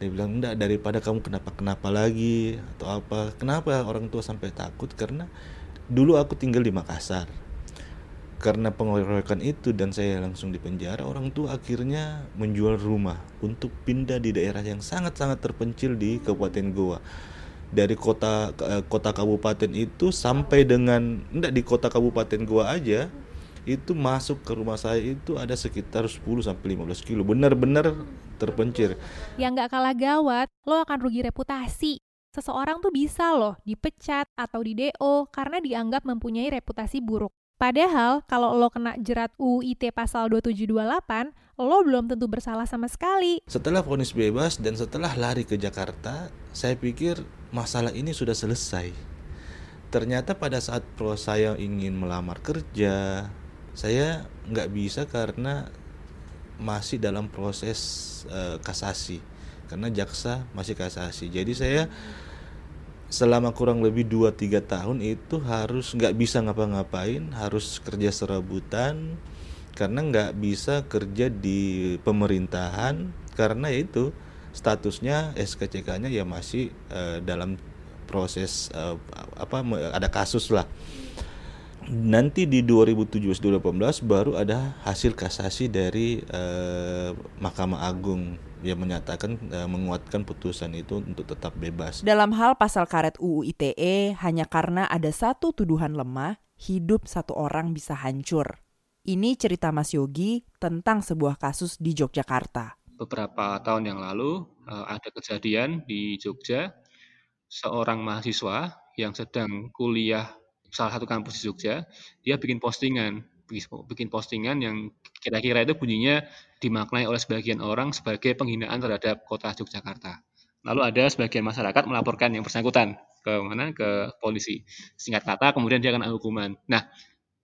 [SPEAKER 11] dia bilang enggak daripada kamu kenapa kenapa lagi atau apa kenapa orang tua sampai takut? Karena dulu aku tinggal di Makassar karena pengeroyokan itu dan saya langsung di penjara orang tua akhirnya menjual rumah untuk pindah di daerah yang sangat-sangat terpencil di Kabupaten Goa dari kota eh, kota kabupaten itu sampai dengan enggak di kota kabupaten Goa aja itu masuk ke rumah saya itu ada sekitar 10 sampai 15 kilo benar-benar terpencil.
[SPEAKER 3] Yang nggak kalah gawat, lo akan rugi reputasi. Seseorang tuh bisa loh dipecat atau di DO karena dianggap mempunyai reputasi buruk. Padahal kalau lo kena jerat UIT pasal 2728, lo belum tentu bersalah sama sekali.
[SPEAKER 11] Setelah vonis bebas dan setelah lari ke Jakarta, saya pikir masalah ini sudah selesai. Ternyata pada saat pro saya ingin melamar kerja, saya nggak bisa karena masih dalam proses uh, kasasi karena jaksa masih kasasi jadi saya selama kurang lebih 2-3 tahun itu harus nggak bisa ngapa-ngapain harus kerja serabutan karena nggak bisa kerja di pemerintahan karena itu statusnya SKCK-nya ya masih uh, dalam proses uh, apa ada kasus lah. Nanti di 2017-2018 baru ada hasil kasasi dari uh, Mahkamah Agung yang menyatakan uh, menguatkan putusan itu untuk tetap bebas.
[SPEAKER 2] Dalam hal pasal karet UU ITE hanya karena ada satu tuduhan lemah, hidup satu orang bisa hancur. Ini cerita Mas Yogi tentang sebuah kasus di Yogyakarta.
[SPEAKER 10] Beberapa tahun yang lalu uh, ada kejadian di Jogja seorang mahasiswa yang sedang kuliah salah satu kampus di Jogja, dia bikin postingan, bikin postingan yang kira-kira itu bunyinya dimaknai oleh sebagian orang sebagai penghinaan terhadap kota Yogyakarta. Lalu ada sebagian masyarakat melaporkan yang bersangkutan ke mana ke polisi. Singkat kata kemudian dia kena hukuman. Nah,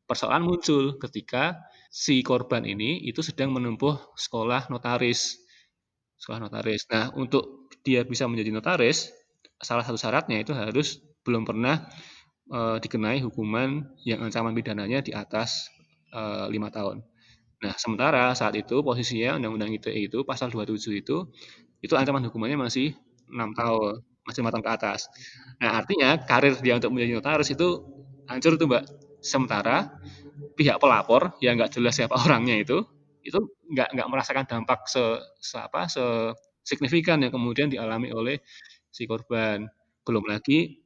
[SPEAKER 10] persoalan muncul ketika si korban ini itu sedang menempuh sekolah notaris. Sekolah notaris. Nah, untuk dia bisa menjadi notaris, salah satu syaratnya itu harus belum pernah e, dikenai hukuman yang ancaman pidananya di atas eh, lima tahun. Nah, sementara saat itu posisinya Undang-Undang ITE itu pasal 27 itu itu ancaman hukumannya masih enam tahun, masih tahun ke atas. Nah, artinya karir dia untuk menjadi notaris itu hancur tuh, Mbak. Sementara pihak pelapor yang nggak jelas siapa [LAUGHS] orangnya itu itu nggak nggak merasakan dampak se, se apa se signifikan yang kemudian dialami oleh si korban. Belum lagi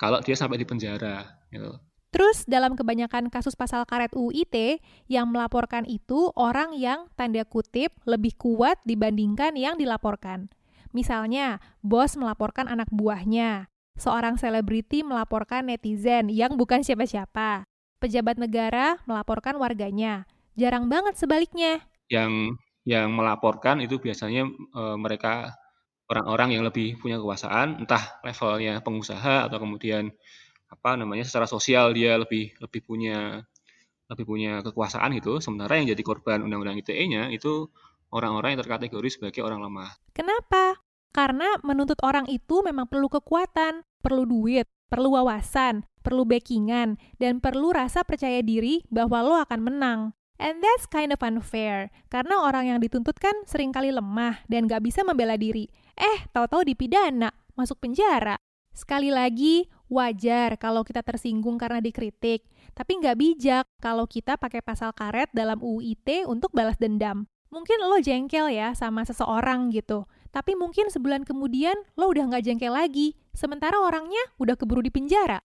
[SPEAKER 10] kalau dia sampai di penjara. Gitu.
[SPEAKER 3] Terus dalam kebanyakan kasus pasal karet UIT yang melaporkan itu orang yang tanda kutip lebih kuat dibandingkan yang dilaporkan. Misalnya, bos melaporkan anak buahnya, seorang selebriti melaporkan netizen yang bukan siapa-siapa, pejabat negara melaporkan warganya. Jarang banget sebaliknya.
[SPEAKER 10] Yang yang melaporkan itu biasanya e, mereka orang-orang yang lebih punya kekuasaan, entah levelnya pengusaha atau kemudian apa namanya secara sosial dia lebih lebih punya lebih punya kekuasaan gitu. Sementara yang jadi korban undang-undang ITE-nya itu orang-orang yang terkategori sebagai orang lemah.
[SPEAKER 3] Kenapa? Karena menuntut orang itu memang perlu kekuatan, perlu duit, perlu wawasan, perlu backingan, dan perlu rasa percaya diri bahwa lo akan menang. And that's kind of unfair, karena orang yang dituntut kan sering kali lemah dan gak bisa membela diri. Eh, tahu-tahu dipidana, masuk penjara. Sekali lagi, wajar kalau kita tersinggung karena dikritik, tapi nggak bijak kalau kita pakai pasal karet dalam UU ITE untuk balas dendam. Mungkin lo jengkel ya sama seseorang gitu, tapi mungkin sebulan kemudian lo udah nggak jengkel lagi, sementara orangnya udah keburu di penjara.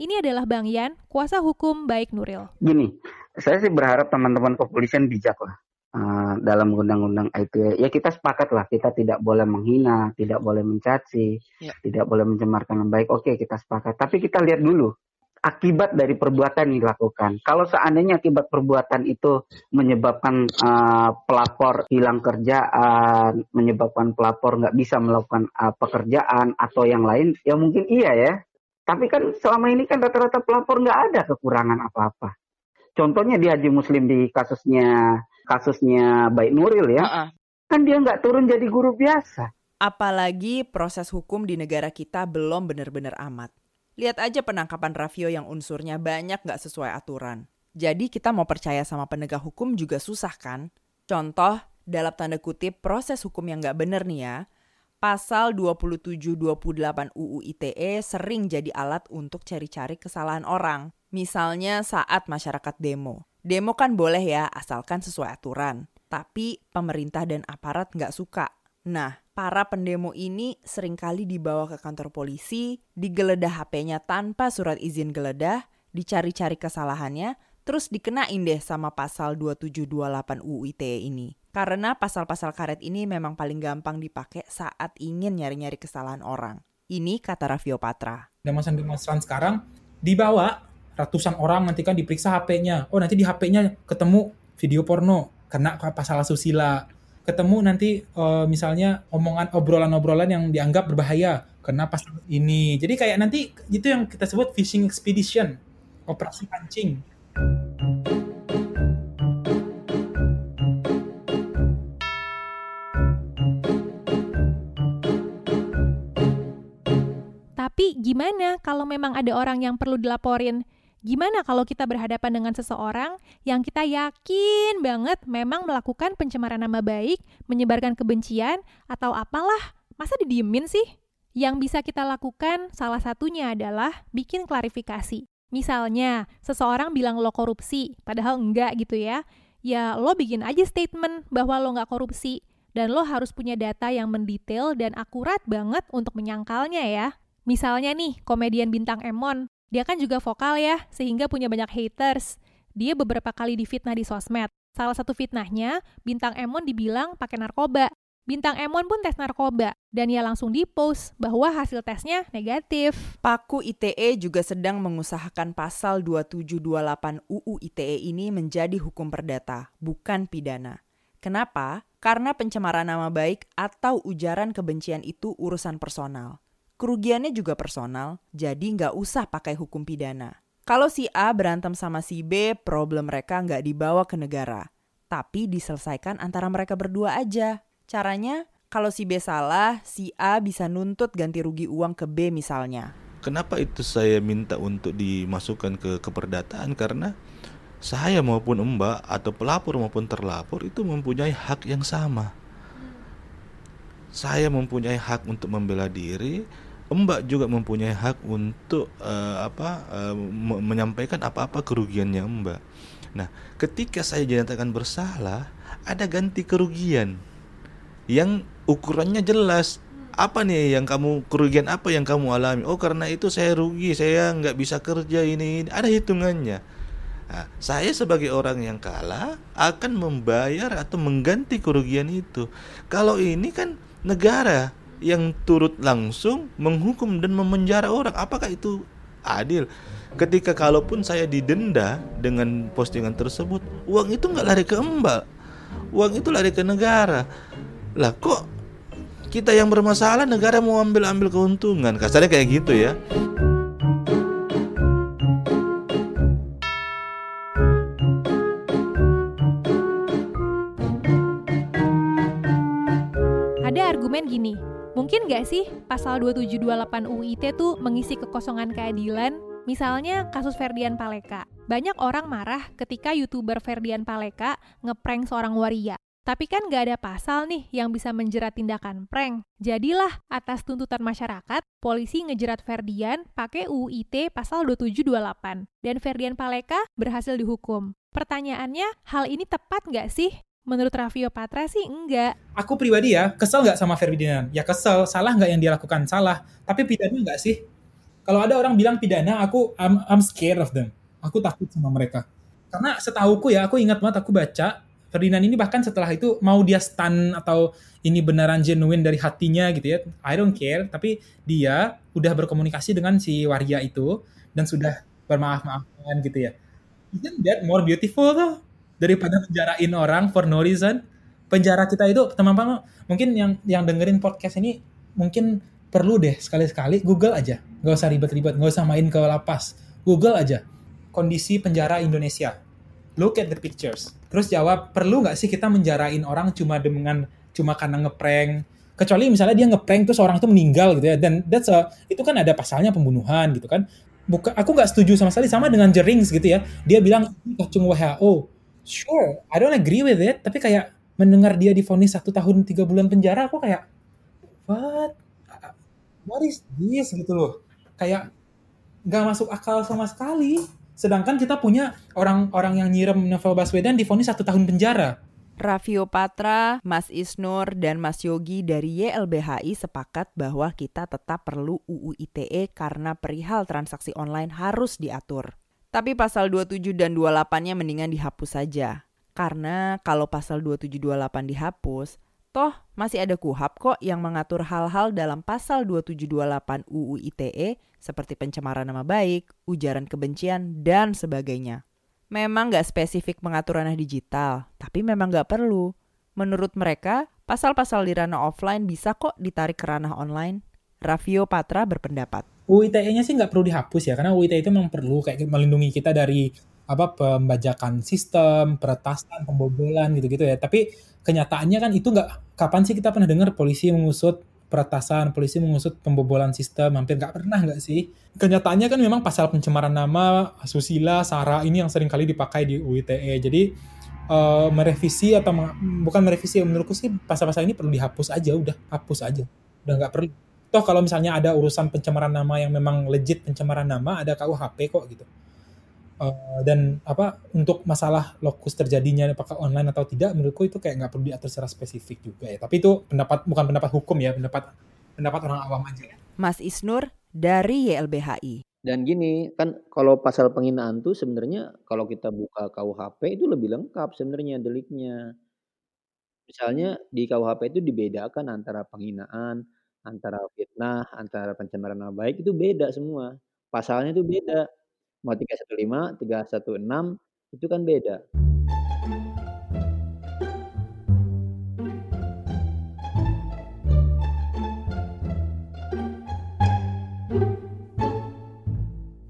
[SPEAKER 3] Ini adalah Bang Yan, kuasa hukum baik Nuril.
[SPEAKER 5] Gini, saya sih berharap teman-teman kepolisian bijak lah uh, dalam undang-undang ITE. Ya kita sepakat lah, kita tidak boleh menghina, tidak boleh mencaci, ya. tidak boleh mencemarkan yang baik. Oke, kita sepakat. Tapi kita lihat dulu akibat dari perbuatan yang dilakukan. Kalau seandainya akibat perbuatan itu menyebabkan uh, pelapor hilang kerjaan, menyebabkan pelapor nggak bisa melakukan uh, pekerjaan atau yang lain, ya mungkin iya ya. Tapi kan selama ini kan rata-rata pelapor nggak ada kekurangan apa-apa. Contohnya di Haji Muslim di kasusnya kasusnya Baik Nuril ya, uh -uh. kan dia nggak turun jadi guru biasa.
[SPEAKER 2] Apalagi proses hukum di negara kita belum benar-benar amat. Lihat aja penangkapan Raffio yang unsurnya banyak nggak sesuai aturan. Jadi kita mau percaya sama penegak hukum juga susah kan? Contoh, dalam tanda kutip proses hukum yang nggak bener nih ya, pasal 27-28 UU ITE sering jadi alat untuk cari-cari kesalahan orang. Misalnya saat masyarakat demo. Demo kan boleh ya, asalkan sesuai aturan. Tapi pemerintah dan aparat nggak suka. Nah, para pendemo ini sering kali dibawa ke kantor polisi, digeledah HP-nya tanpa surat izin geledah, dicari-cari kesalahannya, terus dikenain deh sama pasal 2728 UU ITE ini. Karena pasal-pasal karet ini memang paling gampang dipakai saat ingin nyari-nyari kesalahan orang. Ini kata Raffio Patra.
[SPEAKER 9] Demonstran-demonstran sekarang dibawa ratusan orang nanti kan diperiksa HP-nya. Oh nanti di HP-nya ketemu video porno, kena pasal asusila ketemu nanti uh, misalnya omongan obrolan-obrolan yang dianggap berbahaya karena pas ini. Jadi kayak nanti itu yang kita sebut fishing expedition, operasi pancing.
[SPEAKER 3] Tapi gimana kalau memang ada orang yang perlu dilaporin? Gimana kalau kita berhadapan dengan seseorang yang kita yakin banget memang melakukan pencemaran nama baik, menyebarkan kebencian, atau apalah? Masa didiemin sih? Yang bisa kita lakukan salah satunya adalah bikin klarifikasi. Misalnya, seseorang bilang lo korupsi, padahal enggak gitu ya. Ya, lo bikin aja statement bahwa lo nggak korupsi. Dan lo harus punya data yang mendetail dan akurat banget untuk menyangkalnya ya. Misalnya nih, komedian bintang Emon dia kan juga vokal ya, sehingga punya banyak haters. Dia beberapa kali difitnah di sosmed. Salah satu fitnahnya, Bintang Emon dibilang pakai narkoba. Bintang Emon pun tes narkoba, dan ia langsung dipost bahwa hasil tesnya negatif.
[SPEAKER 2] Paku ITE juga sedang mengusahakan pasal 2728 UU ITE ini menjadi hukum perdata, bukan pidana. Kenapa? Karena pencemaran nama baik atau ujaran kebencian itu urusan personal. Kerugiannya juga personal, jadi nggak usah pakai hukum pidana. Kalau si A berantem sama si B, problem mereka nggak dibawa ke negara, tapi diselesaikan antara mereka berdua aja. Caranya, kalau si B salah, si A bisa nuntut ganti rugi uang ke B misalnya.
[SPEAKER 11] Kenapa itu saya minta untuk dimasukkan ke keperdataan? Karena saya maupun Mbak atau pelapor maupun terlapor itu mempunyai hak yang sama. Saya mempunyai hak untuk membela diri, Mbak juga mempunyai hak untuk uh, apa uh, menyampaikan apa-apa kerugiannya Mbak. Nah, ketika saya dinyatakan bersalah, ada ganti kerugian yang ukurannya jelas. Apa nih yang kamu kerugian apa yang kamu alami? Oh, karena itu saya rugi, saya nggak bisa kerja ini. Ada hitungannya. Nah, saya sebagai orang yang kalah akan membayar atau mengganti kerugian itu. Kalau ini kan negara yang turut langsung menghukum dan memenjara orang. Apakah itu adil? Ketika kalaupun saya didenda dengan postingan tersebut, uang itu nggak lari ke mbak, uang itu lari ke negara. Lah kok kita yang bermasalah negara mau ambil ambil keuntungan? Kasarnya kayak gitu ya.
[SPEAKER 3] Ada argumen gini, Mungkin nggak sih pasal 2728 UU ITE tuh mengisi kekosongan keadilan? Misalnya kasus Ferdian Paleka. Banyak orang marah ketika YouTuber Ferdian Paleka ngeprank seorang waria. Tapi kan nggak ada pasal nih yang bisa menjerat tindakan prank. Jadilah atas tuntutan masyarakat, polisi ngejerat Ferdian pakai UU ITE pasal 2728. Dan Ferdian Paleka berhasil dihukum. Pertanyaannya, hal ini tepat nggak sih? Menurut Raffio Patra sih enggak.
[SPEAKER 9] Aku pribadi ya, kesel nggak sama Ferdinand? Ya kesel, salah nggak yang dia lakukan? Salah. Tapi pidana nggak sih? Kalau ada orang bilang pidana, aku I'm, I'm scared of them. Aku takut sama mereka. Karena setahuku ya, aku ingat banget aku baca Ferdinand ini bahkan setelah itu mau dia stun atau ini beneran genuine dari hatinya gitu ya. I don't care, tapi dia udah berkomunikasi dengan si waria itu dan sudah bermaaf-maafan gitu ya. Isn't that more beautiful tuh? Daripada penjarain orang for no reason. Penjara kita itu teman-teman mungkin yang yang dengerin podcast ini mungkin perlu deh sekali-sekali Google aja, nggak usah ribet-ribet, nggak usah main ke lapas, Google aja kondisi penjara Indonesia. Look at the pictures. Terus jawab, perlu nggak sih kita menjarain orang cuma dengan cuma karena ngeprank? Kecuali misalnya dia ngeprank terus orang itu meninggal gitu ya, dan that's a, itu kan ada pasalnya pembunuhan gitu kan. Buka, aku nggak setuju sama sekali sama dengan Jerings gitu ya. Dia bilang kacung WHO sure I don't agree with it tapi kayak mendengar dia difonis satu tahun tiga bulan penjara aku kayak what? What is this? Gitu loh. Kayak nggak masuk akal sama sekali. Sedangkan kita punya orang-orang yang nyirem Novel Baswedan difonis satu tahun penjara.
[SPEAKER 2] Raffio Patra, Mas Isnur, dan Mas Yogi dari YLBHI sepakat bahwa kita tetap perlu UU ITE karena perihal transaksi online harus diatur. Tapi pasal 27 dan 28-nya mendingan dihapus saja. Karena kalau pasal 2728 dihapus, toh masih ada kuhap kok yang mengatur hal-hal dalam pasal 2728 UU ITE seperti pencemaran nama baik, ujaran kebencian, dan sebagainya. Memang nggak spesifik mengatur ranah digital, tapi memang nggak perlu. Menurut mereka, pasal-pasal di ranah offline bisa kok ditarik ke ranah online. Raffio Patra berpendapat.
[SPEAKER 9] UITE-nya sih nggak perlu dihapus ya, karena UITE itu memang perlu kayak melindungi kita dari apa pembajakan sistem, peretasan, pembobolan gitu-gitu ya. Tapi kenyataannya kan itu nggak kapan sih kita pernah dengar polisi mengusut peretasan, polisi mengusut pembobolan sistem, hampir nggak pernah nggak sih? Kenyataannya kan memang pasal pencemaran nama, susila, sara ini yang sering kali dipakai di UITE. Jadi uh, merevisi atau bukan merevisi, menurutku sih pasal-pasal ini perlu dihapus aja, udah hapus aja, udah nggak perlu toh kalau misalnya ada urusan pencemaran nama yang memang legit pencemaran nama ada KUHP kok gitu. Uh, dan apa untuk masalah lokus terjadinya apakah online atau tidak menurutku itu kayak nggak perlu diatur secara spesifik juga ya. Tapi itu pendapat bukan pendapat hukum ya pendapat pendapat orang awam aja ya.
[SPEAKER 2] Mas Isnur dari YLBHI
[SPEAKER 12] dan gini kan kalau pasal penghinaan tuh sebenarnya kalau kita buka KUHP itu lebih lengkap sebenarnya deliknya. Misalnya di KUHP itu dibedakan antara penghinaan Antara fitnah, antara pencemaran nama baik itu beda semua. Pasalnya itu beda. Mau 315, 316 itu kan beda.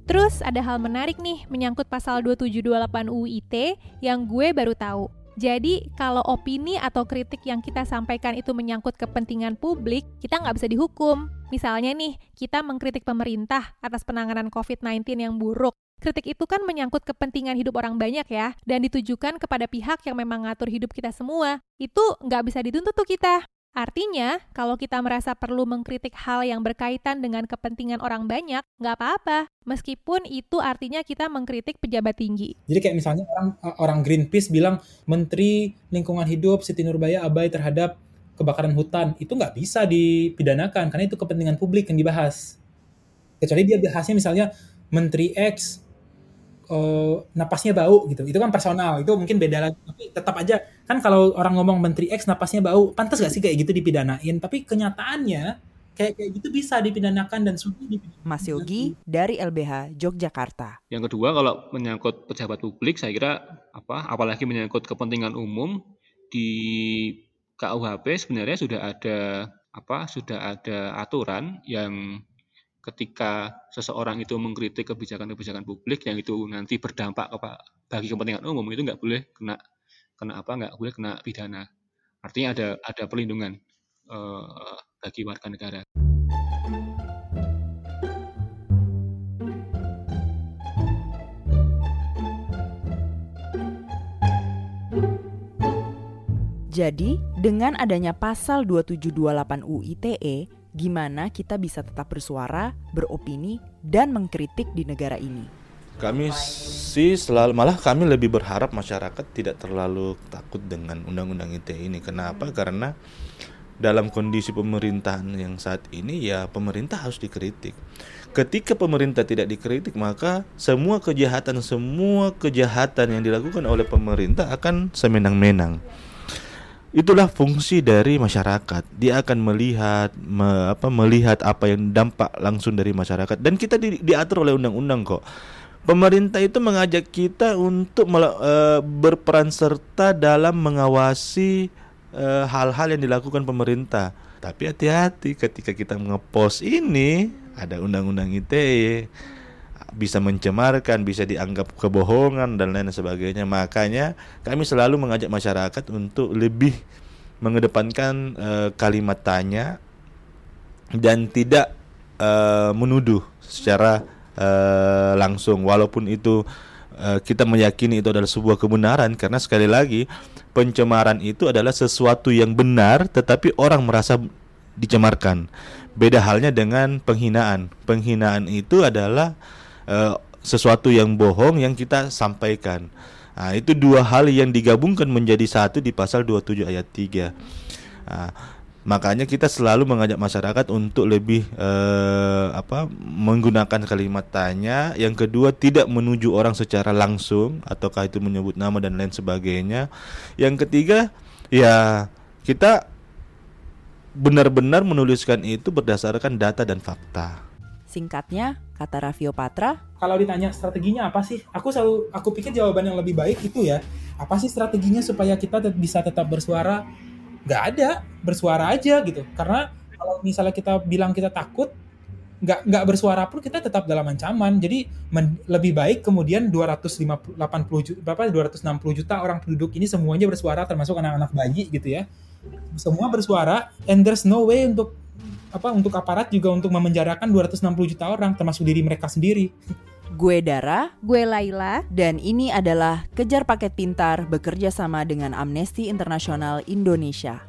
[SPEAKER 3] Terus ada hal menarik nih menyangkut pasal 2728 UU ITE yang gue baru tahu. Jadi kalau opini atau kritik yang kita sampaikan itu menyangkut kepentingan publik, kita nggak bisa dihukum. Misalnya nih, kita mengkritik pemerintah atas penanganan COVID-19 yang buruk. Kritik itu kan menyangkut kepentingan hidup orang banyak ya, dan ditujukan kepada pihak yang memang ngatur hidup kita semua. Itu nggak bisa dituntut tuh kita. Artinya, kalau kita merasa perlu mengkritik hal yang berkaitan dengan kepentingan orang banyak, nggak apa-apa. Meskipun itu artinya kita mengkritik pejabat tinggi.
[SPEAKER 9] Jadi kayak misalnya orang orang Greenpeace bilang Menteri Lingkungan Hidup Siti Nurbaya abai terhadap kebakaran hutan, itu nggak bisa dipidanakan karena itu kepentingan publik yang dibahas. Kecuali dia bahasnya misalnya Menteri X uh, napasnya bau gitu. Itu kan personal, itu mungkin beda lagi. Tapi tetap aja kan kalau orang ngomong Menteri X napasnya bau, pantas gak sih kayak gitu dipidanain? Tapi kenyataannya kayak kayak gitu bisa dipidanakan dan sudah dipidanakan.
[SPEAKER 2] Mas Yogi dari LBH Yogyakarta.
[SPEAKER 10] Yang kedua kalau menyangkut pejabat publik saya kira apa apalagi menyangkut kepentingan umum di KUHP sebenarnya sudah ada apa sudah ada aturan yang ketika seseorang itu mengkritik kebijakan-kebijakan publik yang itu nanti berdampak bagi kepentingan umum itu nggak boleh kena kena apa nggak boleh kena pidana artinya ada ada perlindungan uh, bagi warga negara.
[SPEAKER 2] Jadi, dengan adanya pasal 2728 UU ITE, gimana kita bisa tetap bersuara, beropini, dan mengkritik di negara ini.
[SPEAKER 11] Kami sih selalu malah kami lebih berharap masyarakat tidak terlalu takut dengan undang-undang ITE ini. Kenapa? Karena dalam kondisi pemerintahan yang saat ini ya pemerintah harus dikritik. Ketika pemerintah tidak dikritik maka semua kejahatan semua kejahatan yang dilakukan oleh pemerintah akan semenang-menang itulah fungsi dari masyarakat. Dia akan melihat me, apa melihat apa yang dampak langsung dari masyarakat dan kita di, diatur oleh undang-undang kok. Pemerintah itu mengajak kita untuk uh, berperan serta dalam mengawasi eh, hal-hal yang dilakukan pemerintah. Tapi hati-hati ketika kita ngepost ini ada undang-undang ITE bisa mencemarkan, bisa dianggap kebohongan dan lain sebagainya. Makanya kami selalu mengajak masyarakat untuk lebih mengedepankan uh, kalimat tanya dan tidak uh, menuduh secara uh, langsung walaupun itu uh, kita meyakini itu adalah sebuah kebenaran karena sekali lagi pencemaran itu adalah sesuatu yang benar tetapi orang merasa dicemarkan. Beda halnya dengan penghinaan. Penghinaan itu adalah uh, sesuatu yang bohong yang kita sampaikan. Nah, itu dua hal yang digabungkan menjadi satu di pasal 27 ayat 3. Nah, makanya kita selalu mengajak masyarakat untuk lebih eh, apa menggunakan kalimat tanya. Yang kedua tidak menuju orang secara langsung ataukah itu menyebut nama dan lain sebagainya. Yang ketiga ya kita benar-benar menuliskan itu berdasarkan data dan fakta.
[SPEAKER 2] Singkatnya, kata Raffio Patra,
[SPEAKER 9] kalau ditanya strateginya apa sih? Aku selalu aku pikir jawaban yang lebih baik itu ya. Apa sih strateginya supaya kita tet bisa tetap bersuara? Gak ada, bersuara aja gitu. Karena kalau misalnya kita bilang kita takut, nggak nggak bersuara pun kita tetap dalam ancaman. Jadi lebih baik kemudian 280 juta, berapa 260 juta orang penduduk ini semuanya bersuara termasuk anak-anak bayi gitu ya. Semua bersuara and there's no way untuk apa untuk aparat juga untuk memenjarakan 260 juta orang termasuk diri mereka sendiri.
[SPEAKER 2] Gue Dara,
[SPEAKER 3] gue Laila,
[SPEAKER 2] dan ini adalah Kejar Paket Pintar bekerja sama dengan Amnesty Internasional Indonesia.